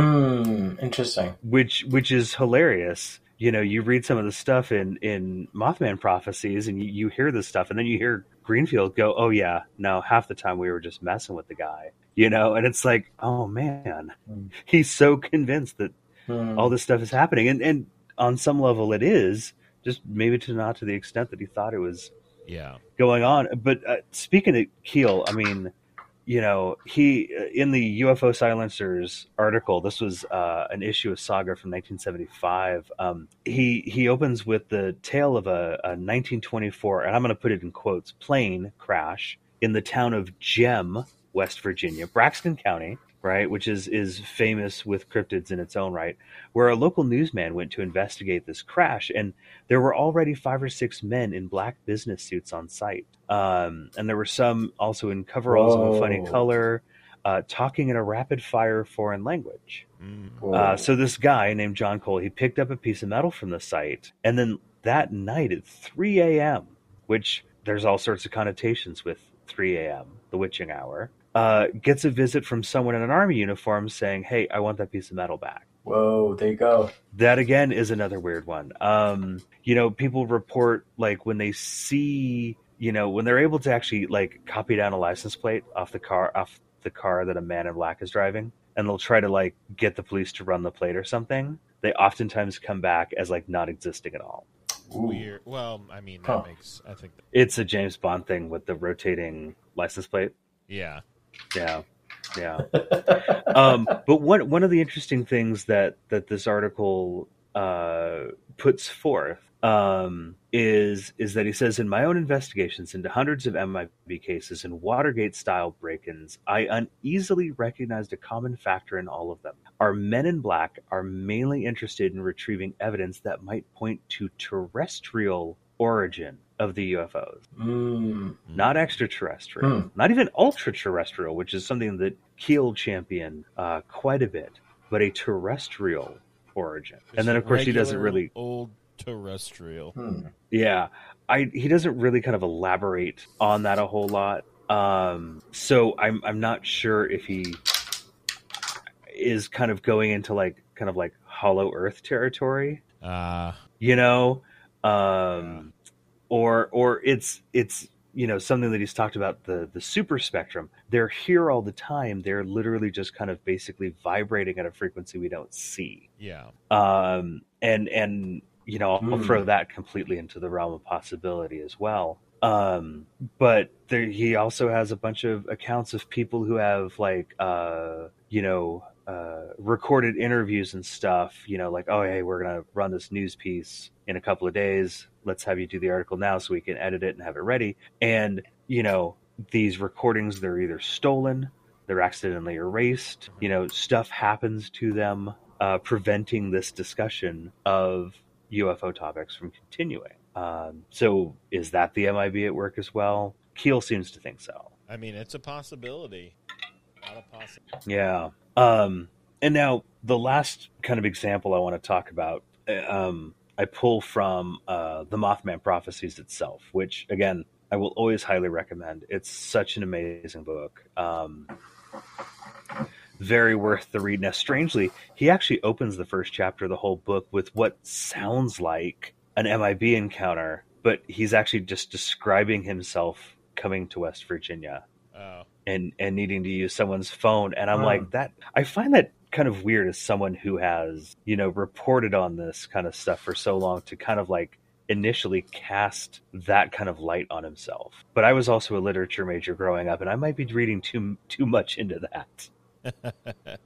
G: Hmm, interesting.
F: which which is hilarious. You know, you read some of the stuff in in Mothman prophecies, and you, you hear this stuff, and then you hear Greenfield go, "Oh yeah, no, half the time we were just messing with the guy." You know, and it's like, oh man,
G: Hmm.
F: he's so convinced that
G: Hmm.
F: all this stuff is happening, and and on some level it is, just maybe to not to the extent that he thought it was
H: yeah
F: going on. But uh, speaking of Keel, I mean, you know, he in the UFO Silencers article. This was uh, an issue of Saga from 1975. Um, he he opens with the tale of a, a 1924, and I'm going to put it in quotes, plane crash in the town of Gem, West Virginia, Braxton County. Right, which is is famous with cryptids in its own right, where a local newsman went to investigate this crash, and there were already five or six men in black business suits on site. Um, and there were some also in coveralls of a funny color, uh, talking in a rapid fire foreign language.
H: Mm.
F: Uh, so this guy named John Cole, he picked up a piece of metal from the site, and then that night at 3 a.m., which there's all sorts of connotations with 3 a.m., the witching hour, uh, gets a visit from someone in an army uniform saying, "Hey, I want that piece of metal back."
G: Whoa, there you go.
F: that again is another weird one. Um, you know, people report like when they see, you know, when they're able to actually like copy down a license plate off the car off the car that a man in black is driving, and they'll try to like get the police to run the plate or something. They oftentimes come back as like not existing at all.
H: It's weird well i mean that
G: Huh.
H: makes i think that...
F: It's a James Bond thing with the rotating license plate.
H: yeah
F: Yeah, yeah. [LAUGHS] um, but one one of the interesting things that that this article uh, puts forth um, is is that he says in my own investigations into hundreds of MIB cases and Watergate style break-ins, I uneasily recognized a common factor in all of them. Our men in black are mainly interested in retrieving evidence that might point to terrestrial origin of the UFOs
G: Mm,
F: not extraterrestrial,
G: Hmm.
F: not even ultra terrestrial, which is something that Keel championed uh, quite a bit, but a terrestrial origin. and then, of course, he doesn't really,
H: old terrestrial
G: hmm.
F: yeah, I he doesn't really kind of elaborate on that a whole lot. Um, so I'm I'm not sure if he is kind of going into like kind of like Hollow Earth territory
H: uh
F: you know um or or it's it's you know something that he's talked about the the super spectrum. They're here all the time. They're literally just kind of basically vibrating at a frequency we don't see.
H: Yeah.
F: Um and and you know i'll
G: Hmm.
F: throw that completely into the realm of possibility as well. Um but there he also has a bunch of accounts of people who have like uh you know uh recorded interviews and stuff you know like oh hey we're gonna run this news piece in a couple of days let's have you do the article now so we can edit it and have it ready and you know these recordings they're either stolen they're accidentally erased. You know, stuff happens to them, uh, preventing this discussion of UFO topics from continuing. Um, so, is that the MIB at work as well? Keel seems to think so.
H: I mean, it's a possibility. Not a possibility.
F: Yeah. Um, and now the last kind of example I want to talk about, um, I pull from uh, the Mothman Prophecies itself, which again I will always highly recommend. It's such an amazing book. Um, very worth the read. Now, strangely, he actually opens the first chapter of the whole book with what sounds like an MIB encounter, but he's actually just describing himself coming to West Virginia.
H: Oh.
F: And, and needing to use someone's phone. And I'm like, that, I find that kind of weird as someone who has, you know, reported on this kind of stuff for so long to kind of like initially cast that kind of light on himself. But I was also a literature major growing up and I might be reading too too much into that. [LAUGHS]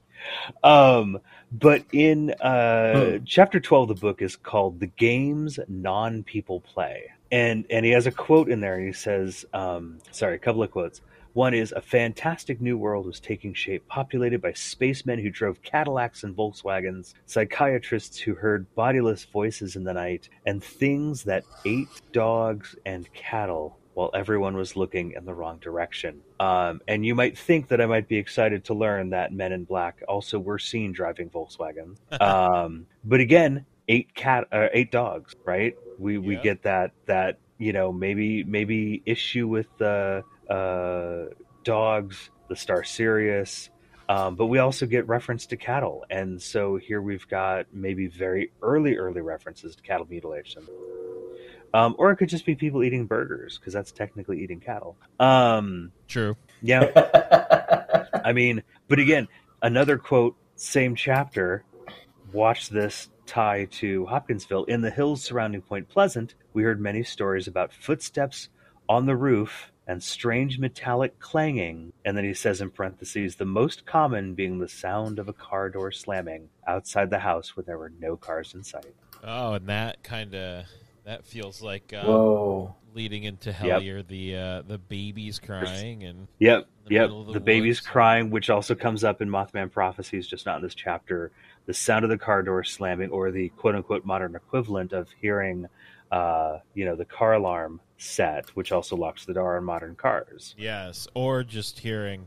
F: um but in uh hmm. chapter 12 the book is called the games non-people play and and he has a quote in there and he says um sorry a couple of quotes one is a fantastic new world was taking shape, populated by spacemen who drove Cadillacs and Volkswagens, psychiatrists who heard bodiless voices in the night, and things that ate dogs and cattle while everyone was looking in the wrong direction. Um, and you might think that I might be excited to learn that Men in Black also were seen driving Volkswagen. [LAUGHS] um, but again, eight cat, uh, eight dogs, right? We yeah. we get that that you know maybe maybe issue with the. Uh, uh, dogs, the star Sirius, um, but we also get reference to cattle. And so here we've got maybe very early, early references to cattle mutilation. Um, or it could just be people eating burgers because that's technically eating cattle. Um,
H: True.
F: Yeah. [LAUGHS] I mean, but again, another quote, same chapter. Watch this tie to Hopkinsville. In the hills surrounding Point Pleasant, we heard many stories about footsteps on the roof and strange metallic clanging. And then he says in parentheses, the most common being the sound of a car door slamming outside the house when there were no cars in sight.
H: Oh, and that kind of that feels like um,
G: whoa,
H: leading into Hellier, yep. the uh, the baby's crying and
F: yep, yep, the, the babies crying, which also comes up in Mothman prophecies, just not in this chapter. The sound of the car door slamming, or the quote unquote modern equivalent of hearing, uh, you know, the car alarm set, which also locks the door on modern cars.
H: Yes, or just hearing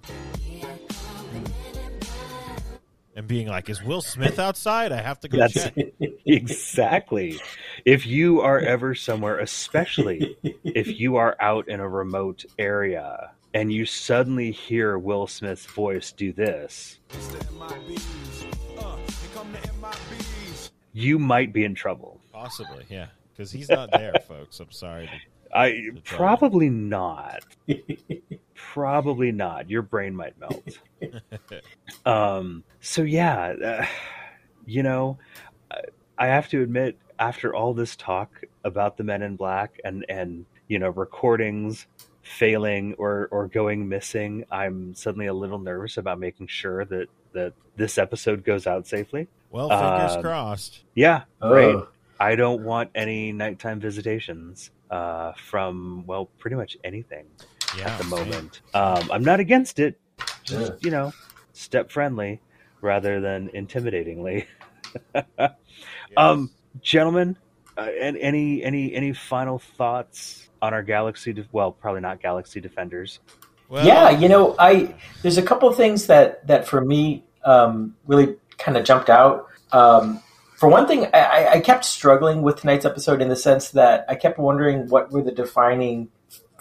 H: and being like, "Is Will Smith outside? I have to go That's, check." [LAUGHS]
F: exactly. If you are ever somewhere, especially if you are out in a remote area and you suddenly hear Will Smith's voice do this, you might be in trouble.
H: Possibly, yeah, because he's not there, [LAUGHS] folks. I'm sorry.
F: I probably not. [LAUGHS] probably not. Your brain might melt. [LAUGHS] um. So yeah, uh, you know, I have to admit, after all this talk about the Men in Black and and you know recordings failing or or going missing, I'm suddenly a little nervous about making sure that that this episode goes out safely.
H: Well, fingers um, crossed.
F: Yeah, oh. Right. I don't want any nighttime visitations uh, from well, pretty much anything yeah, at the moment. Um, I'm not against it, just yeah. you know, step friendly rather than intimidatingly. [LAUGHS] yes. Um, gentlemen, uh, and any any any final thoughts on our galaxy? De- well, probably not galaxy defenders.
G: Well, yeah, you know, I there's a couple of things that that for me um, really kind of jumped out. Um, for one thing, I, I, kept struggling with tonight's episode in the sense that I kept wondering what were the defining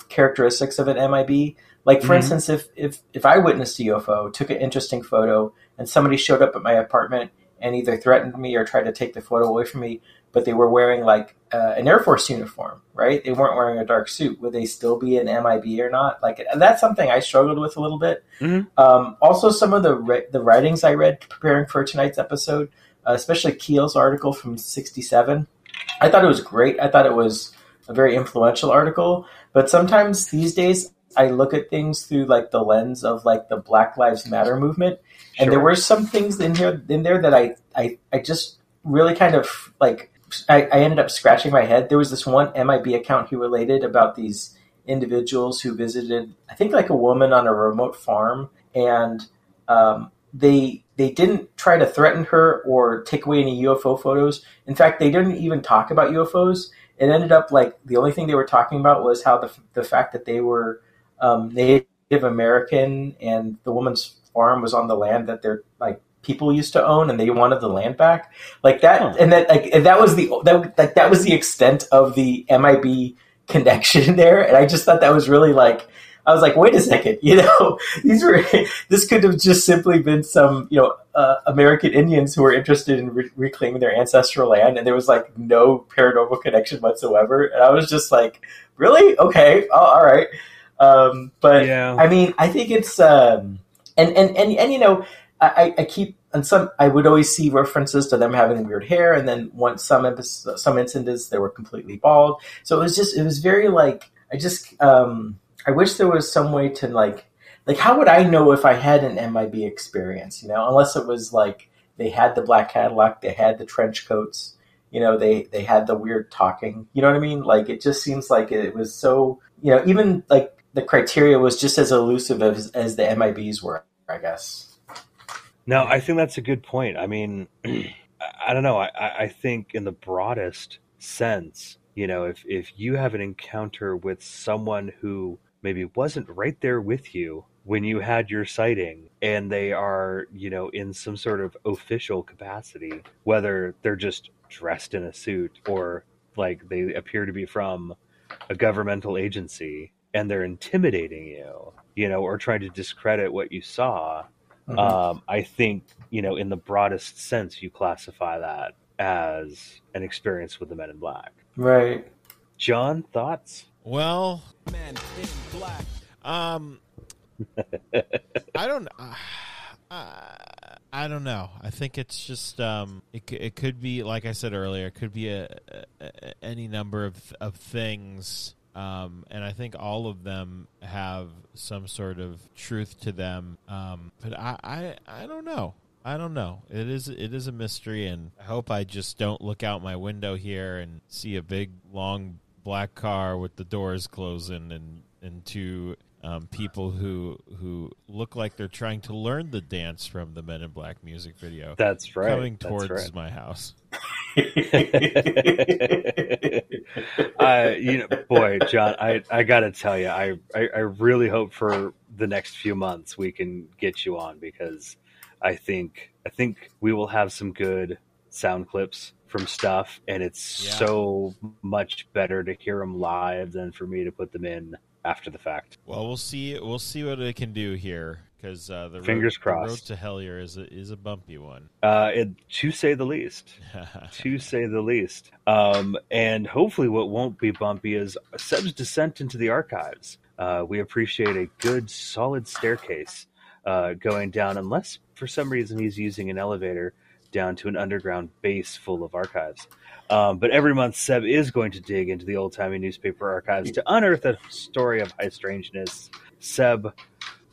G: characteristics of an MIB. Like, for mm-hmm. instance, if, if if I witnessed a UFO, took an interesting photo, and somebody showed up at my apartment and either threatened me or tried to take the photo away from me, but they were wearing like uh, an Air Force uniform, right? They weren't wearing a dark suit. Would they still be an MIB or not? Like that's something I struggled with a little bit. Mm-hmm. Um, also, some of the the writings I read preparing for tonight's episode especially Keel's article from '67. I thought it was great. I thought it was a very influential article. But sometimes these days, I look at things through like the lens of like the Black Lives Matter movement, and sure. there were some things in here in there that I I, I just really kind of like I, I ended up scratching my head. There was this one MIB account he related about these individuals who visited, I think, like a woman on a remote farm, and um, they they didn't try to threaten her or take away any UFO photos. In fact, they didn't even talk about UFOs. It ended up like the only thing they were talking about was how the the fact that they were um, Native American and the woman's farm was on the land that their like people used to own and they wanted the land back like that huh. and that like and that was the that like that was the extent of the MIB connection [LAUGHS] there and I just thought that was really like I was like, wait a second, [LAUGHS] you know, these were this could have just simply been some you know uh, American Indians who were interested in re- reclaiming their ancestral land, and there was like no paranormal connection whatsoever. And I was just like, really? Okay, oh, all right. Um, but yeah. I mean, I think it's um, and and and and you know, I, I keep and some I would always see references to them having weird hair, and then once some some incidents they were completely bald. So it was just it was very like I just um, I wish there was some way to like like how would I know if I had an MIB experience? You know, unless it was like they had the black Cadillac, they had the trench coats, you know, they they had the weird talking. You know what I mean? Like it just seems like it was so you know even like the criteria was just as elusive as, as the MIBs were. I guess.
F: No, I think that's a good point. I mean, [CLEARS THROAT] I don't know. I, I think in the broadest sense, you know, if if you have an encounter with someone who maybe wasn't right there with you when you had your sighting and they are, you know, in some sort of official capacity, whether they're just dressed in a suit or like they appear to be from a governmental agency and they're intimidating you, you know, or trying to discredit what you saw. Mm-hmm. Um, I think, you know, in the broadest sense, you classify that as an experience with the Men in Black.
G: Right.
F: John, thoughts?
H: Well, Men in Black. Um, I don't. Uh, I don't know. I think it's just um, it. It could be like I said earlier. It could be a, a any number of of things. Um, and I think all of them have some sort of truth to them. Um, but I, I, I don't know. I don't know. It is it is a mystery, and I hope I just don't look out my window here and see a big long black car with the doors closing and and two um, people who who look like they're trying to learn the dance from the Men in Black music video.
F: That's right.
H: Coming towards
F: right.
H: my house. [LAUGHS]
F: uh, you know, boy, John, I I gotta tell you, I, I I really hope for the next few months we can get you on because I think I think we will have some good sound clips from stuff, and it's yeah. so much better to hear them live than for me to put them in after the fact.
H: Well, we'll see. We'll see what it can do here because uh, the
F: fingers
H: road,
F: crossed.
H: The road to Hellier is a, is a bumpy one.
F: Uh, it, to say the least. [LAUGHS] to say the least. Um, and hopefully, what won't be bumpy is Seb's descent into the archives. Uh, we appreciate a good, solid staircase uh, going down, unless for some reason he's using an elevator down to an underground base full of archives. Um, but every month, Seb is going to dig into the old timey newspaper archives to unearth a story of high strangeness. Seb,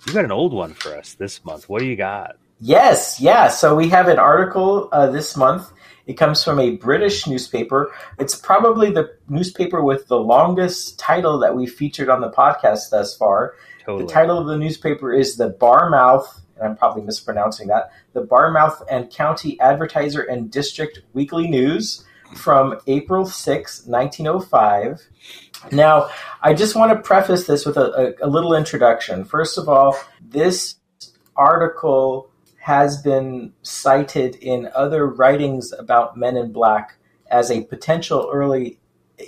F: you got an old one for us this month. What do you got?
G: Yes, yeah. So we have an article uh, this month. It comes from a British newspaper. It's probably the newspaper with the longest title that we featured on the podcast thus far. Totally. The title of the newspaper is the Barmouth and I'm probably mispronouncing that, the Barmouth and County Advertiser and District Weekly News from April 6, 1905. Now, I just want to preface this with a, a, a little introduction. First of all, this article has been cited in other writings about Men in Black as a potential early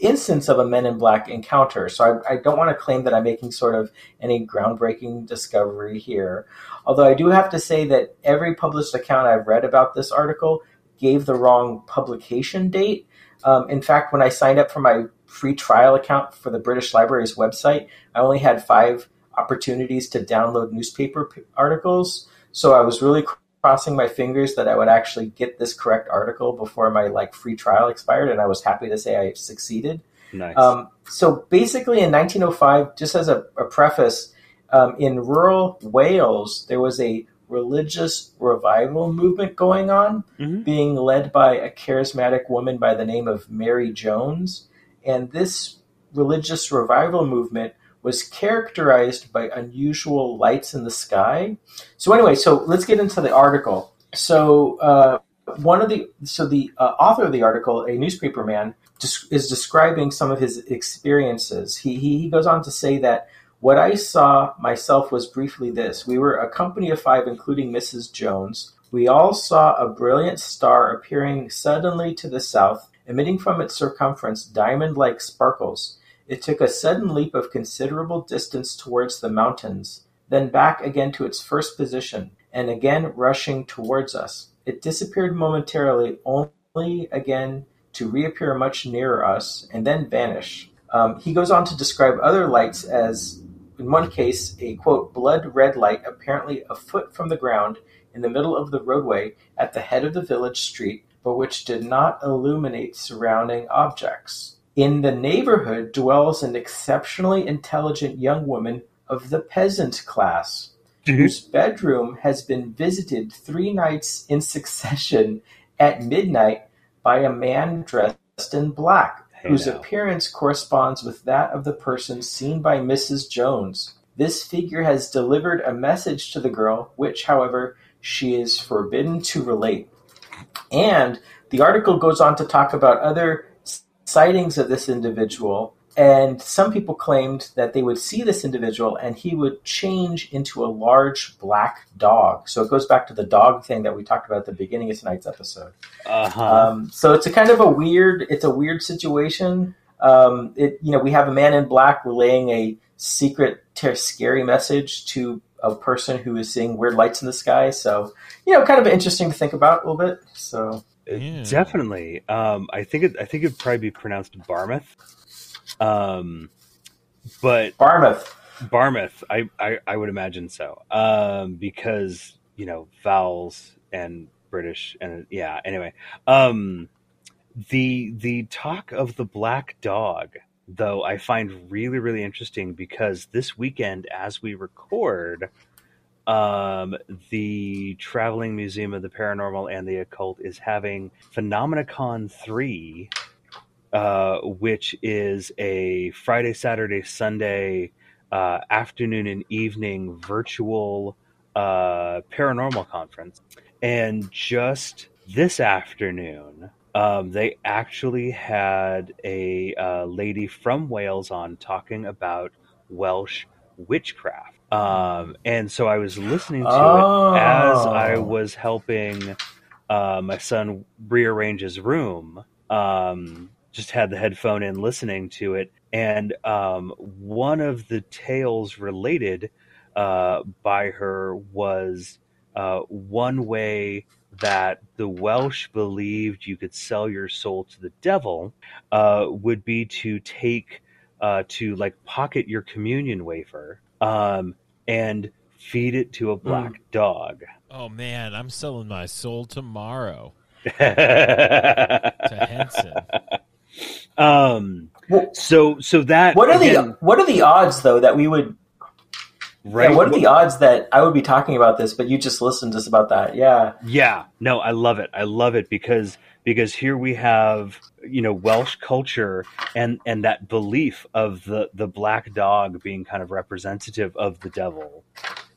G: instance of a Men in Black encounter. So I, I, don't want to claim that I'm making sort of any groundbreaking discovery here. Although I do have to say that every published account I've read about this article gave the wrong publication date. Um, in fact, when I signed up for my free trial account for the British Library's website, I only had five opportunities to download newspaper p- articles. So I was really crossing my fingers that I would actually get this correct article before my like free trial expired, and I was happy to say I succeeded.
F: Nice.
G: Um, so basically, in 1905, just as a, a preface, um, in rural Wales, there was a religious revival movement going on, mm-hmm. being led by a charismatic woman by the name of Mary Jones. And this religious revival movement was characterized by unusual lights in the sky. So anyway, so let's get into the article. So uh, one of the so the uh, author of the article, a newspaper man, is describing some of his experiences. He, he he goes on to say that what I saw myself was briefly this: we were a company of five, including Mrs. Jones. We all saw a brilliant star appearing suddenly to the south, emitting from its circumference diamond-like sparkles. It took a sudden leap of considerable distance towards the mountains, then back again to its first position, and again rushing towards us. It disappeared momentarily, only again to reappear much nearer us, and then vanish. Um, he goes on to describe other lights as, in one case, a quote, blood red light apparently a foot from the ground in the middle of the roadway at the head of the village street, but which did not illuminate surrounding objects. In the neighborhood dwells an exceptionally intelligent young woman of the peasant class, mm-hmm. whose bedroom has been visited three nights in succession at midnight by a man dressed in black, whose appearance corresponds with that of the person seen by Mrs. Jones. This figure has delivered a message to the girl, which, however, she is forbidden to relate. And the article goes on to talk about other sightings of this individual, and some people claimed that they would see this individual and he would change into a large black dog. So it goes back to the dog thing that we talked about at the beginning of tonight's episode. Uh-huh. Um, so it's a kind of a weird, it's a weird situation. Um, it, you know, we have a man in black relaying a secret, ter- scary message to a person who is seeing weird lights in the sky. So, you know, kind of interesting to think about a little bit. So,
F: yeah. Definitely. Um, I think it. I think it'd probably be pronounced Barmouth. Um, but
G: Barmouth.
F: Barmouth. I, I, I would imagine so. Um, because you know vowels and British and yeah. Anyway, um, the the talk of the black dog though I find really really interesting because this weekend as we record um, the Traveling Museum of the Paranormal and the Occult is having Phenomenacon 3, uh, which is a Friday, Saturday, Sunday uh, afternoon and evening virtual uh, paranormal conference. And just this afternoon, um, they actually had a uh, lady from Wales on talking about Welsh witchcraft um, and so I was listening to oh. it as I oh. was helping uh, my son rearrange his room. Um, just had the headphone in listening to it. And um, one of the tales related uh, by her was uh, one way that the Welsh believed you could sell your soul to the devil uh, would be to take uh, to like pocket your communion wafer um, and feed it to a hmm. black mm. dog.
H: Oh man, I'm selling my soul tomorrow [LAUGHS] to Henson.
F: Um. So so that
G: what are again, the what are the odds though that we would Right. Yeah, what are the odds that I would be talking about this, but you just listened to us about that? Yeah.
F: Yeah. No, I love it. I love it because because here we have you know Welsh culture and and that belief of the the black dog being kind of representative of the devil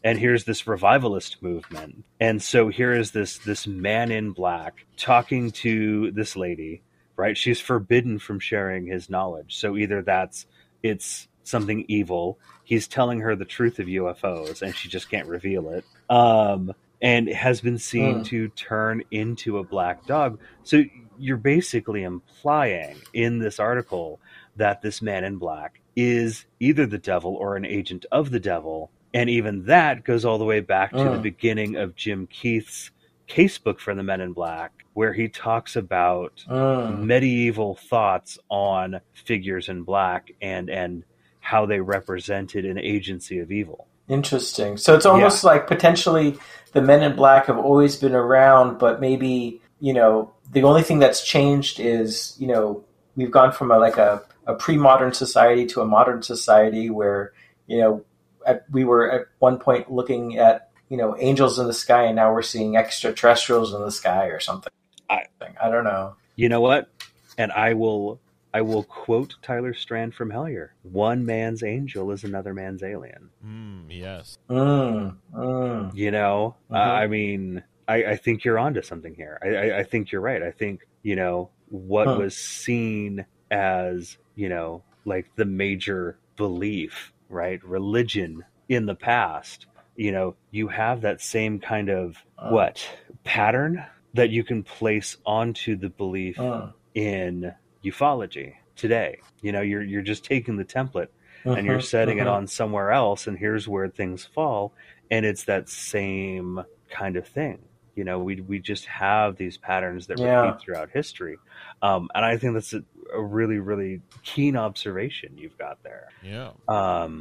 F: and here's this revivalist movement and so here is this this man in black talking to this lady right she's forbidden from sharing his knowledge so either that's it's something evil he's telling her the truth of ufos and she just can't reveal it um and has been seen uh. to turn into a black dog. So you're basically implying in this article that this man in black is either the devil or an agent of the devil. And even that goes all the way back to uh. the beginning of Jim Keith's casebook for the Men in Black, where he talks about uh. medieval thoughts on figures in black and and how they represented an agency of evil.
G: Interesting. So it's almost yeah. like potentially the Men in Black have always been around, but maybe you know the only thing that's changed is you know we've gone from a like a, a pre-modern society to a modern society where you know at, we were at one point looking at you know angels in the sky, and now we're seeing extraterrestrials in the sky or something. I I don't know.
F: You know what? And I will I will quote Tyler Strand from Hellier: "One man's angel is another man's alien."
H: Mm, yes.
G: Mm, mm.
F: You know, uh,
G: Mhm.
F: I mean, I, I think you're onto something here. I, I, I think you're right. I think you know what
G: Huh.
F: was seen as you know like the major belief, right? Religion in the past. You know, you have that same kind of
G: Uh.
F: what pattern that you can place onto the belief
G: Mm.
F: in ufology today. You know, you're you're just taking the template and you're
G: Mhm,
F: setting it
G: mhm.
F: on somewhere else and here's where things fall and it's that same kind of thing you know we we just have these patterns that
G: Yeah.
F: repeat throughout history um, and i think that's a, a really really keen observation you've got there
H: Yeah.
F: um.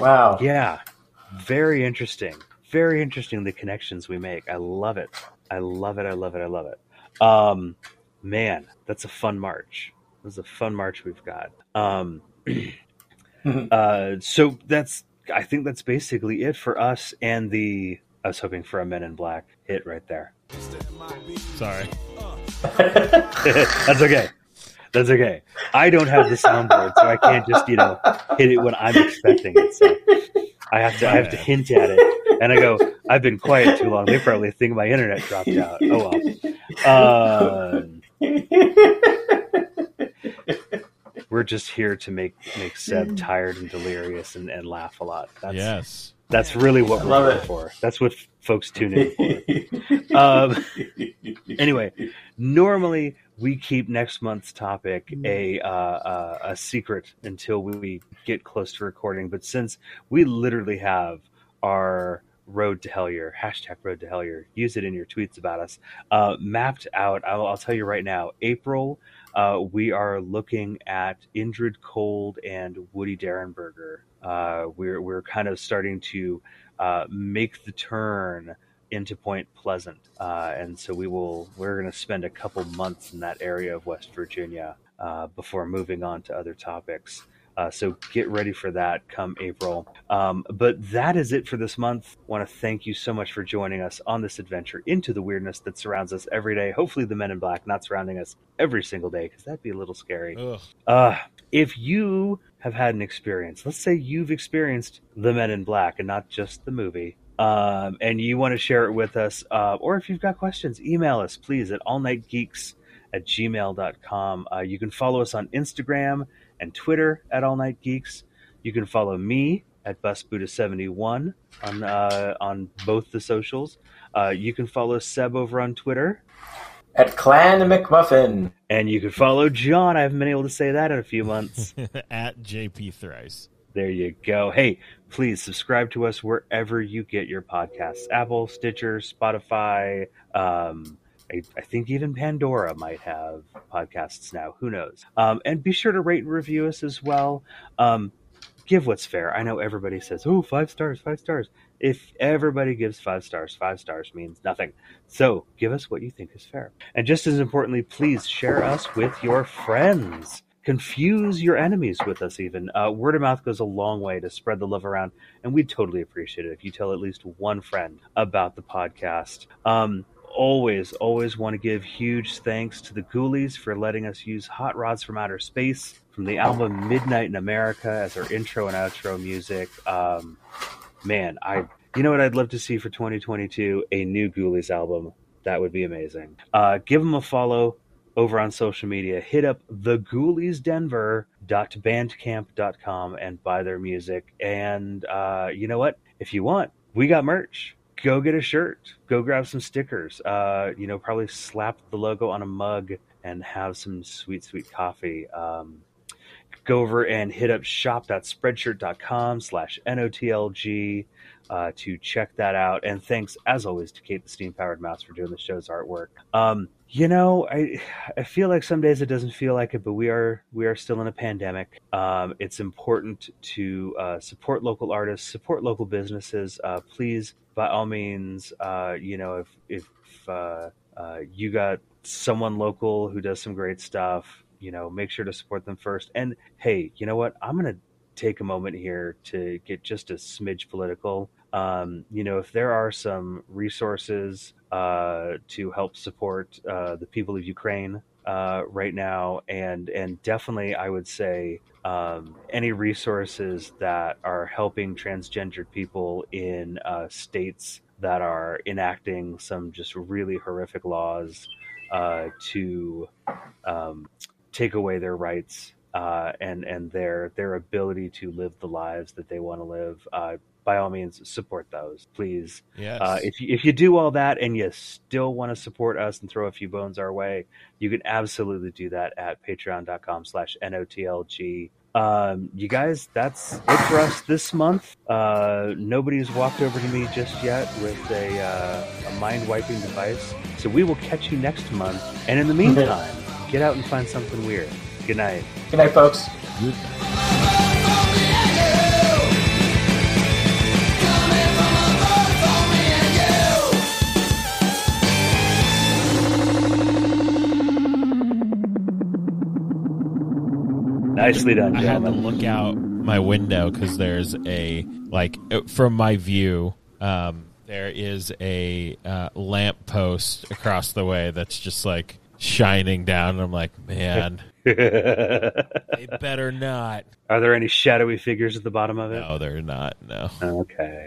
G: Wow.
F: yeah very interesting very interesting the connections we make i love it i love it i love it i love it um, man that's a fun march this is a fun march we've got um, [CLEARS THROAT] uh, so that's I think that's basically it for us and the I was hoping for a Men in Black hit right there.
H: Sorry. [LAUGHS]
F: that's okay. That's okay. I don't have the soundboard, so I can't just you know hit it when I'm expecting it. So I have to I have to hint at it, and I go. I've been quiet too long. They probably think my internet dropped out. Oh well. Um, we're just here to make make Seb tired and delirious and, and laugh a lot. That's,
H: Yes.
F: That's really what we're
G: love
F: here
G: it.
F: for. That's what folks tune in for. [LAUGHS] um, anyway, normally we keep next month's topic a uh, uh, a secret until we get close to recording. But since we literally have our road to Hellier hashtag road to Hellier, use it in your tweets about us. Uh, mapped out. I'll, I'll tell you right now. April, uh, we are looking at Indrid Cold and Woody Derenberger. Uh, we're we're kind of starting to uh, make the turn into Point Pleasant, uh, and so we will we're going to spend a couple months in that area of West Virginia uh, before moving on to other topics. Uh, so get ready for that come April. Um, but that is it for this month. Want to thank you so much for joining us on this adventure into the weirdness that surrounds us every day. Hopefully, the Men in Black not surrounding us every single day because that'd be a little scary. Uh, if you have had an experience, let's say you've experienced The Men in Black and not just the movie, um, and you want to share it with us, uh, or if you've got questions, email us, please, at allnightgeeks at gmail.com. Uh, you can follow us on Instagram and Twitter at All Night Geeks. You can follow me at BusBuddha71 on, uh, on both the socials. Uh, you can follow Seb over on Twitter.
G: At Clan McMuffin.
F: And you can follow John. I haven't been able to say that in a few months. [LAUGHS]
H: At JP Thrice.
F: There you go. Hey, please subscribe to us wherever you get your podcasts Apple, Stitcher, Spotify. Um, I, I think even Pandora might have podcasts now. Who knows? Um, and be sure to rate and review us as well. Um, give what's fair. I know everybody says, oh, five stars, five stars. If everybody gives five stars, five stars means nothing. So give us what you think is fair. And just as importantly, please share us with your friends confuse your enemies with us even. Uh, word of mouth goes a long way to spread the love around and we'd totally appreciate it if you tell at least one friend about the podcast. Um, always always want to give huge thanks to the ghoulies for letting us use hot rods from outer space from the album midnight in america as our intro and outro music. Um, man i you know what i'd love to see for 2022 a new ghoulies album. That would be amazing. Uh, give them a follow over on social media. Hit up theghouliesdenver.bandcamp.com and buy their music. And uh, you know what? If you want, we got merch. Go get a shirt. Go grab some stickers. Uh, you know, probably slap the logo on a mug and have some sweet, sweet coffee. Um, go over and hit up shop.spreadshirt.com slash notlg uh, to check that out. And thanks as always to kate the steam powered mouse for doing the show's artwork. Um, you know i i feel like some days it doesn't feel like it but we are we are still in a pandemic. Um, it's important to uh, support local artists support local businesses. Uh, please by all means uh, you know if if uh, uh, you got someone local who does some great stuff you know make sure to support them first. And hey you know what? I'm gonna take a moment here to get just a smidge political um, you know if there are some resources uh, to help support uh, the people of ukraine uh, right now, and and definitely I would say um, any resources that are helping transgendered people in uh, states that are enacting some just really horrific laws uh, to um, take away their rights uh, and and their their ability to live the lives that they want to live. Uh, by all means, support those, please.
H: Yes.
F: Uh, if you, if you do all that and you still want to support us and throw a few bones our way, you can absolutely do that at Patreon.com/slash notlg. Um, you guys, that's it for us this month. Uh, nobody's walked over to me just yet with a, uh, a mind wiping device. So we will catch you next month. And in the meantime, [LAUGHS] get out and find something weird. Good night.
G: Good night, folks.
F: Nicely done,
H: I had to
F: gentlemen.
H: look out my window because there's a like uh, from my view. Um, there is a uh, lamp post across the way that's just like shining down. And I'm like, man, [LAUGHS] they better not.
F: Are there any shadowy figures at the bottom of it?
H: No, they're not. No.
F: Okay.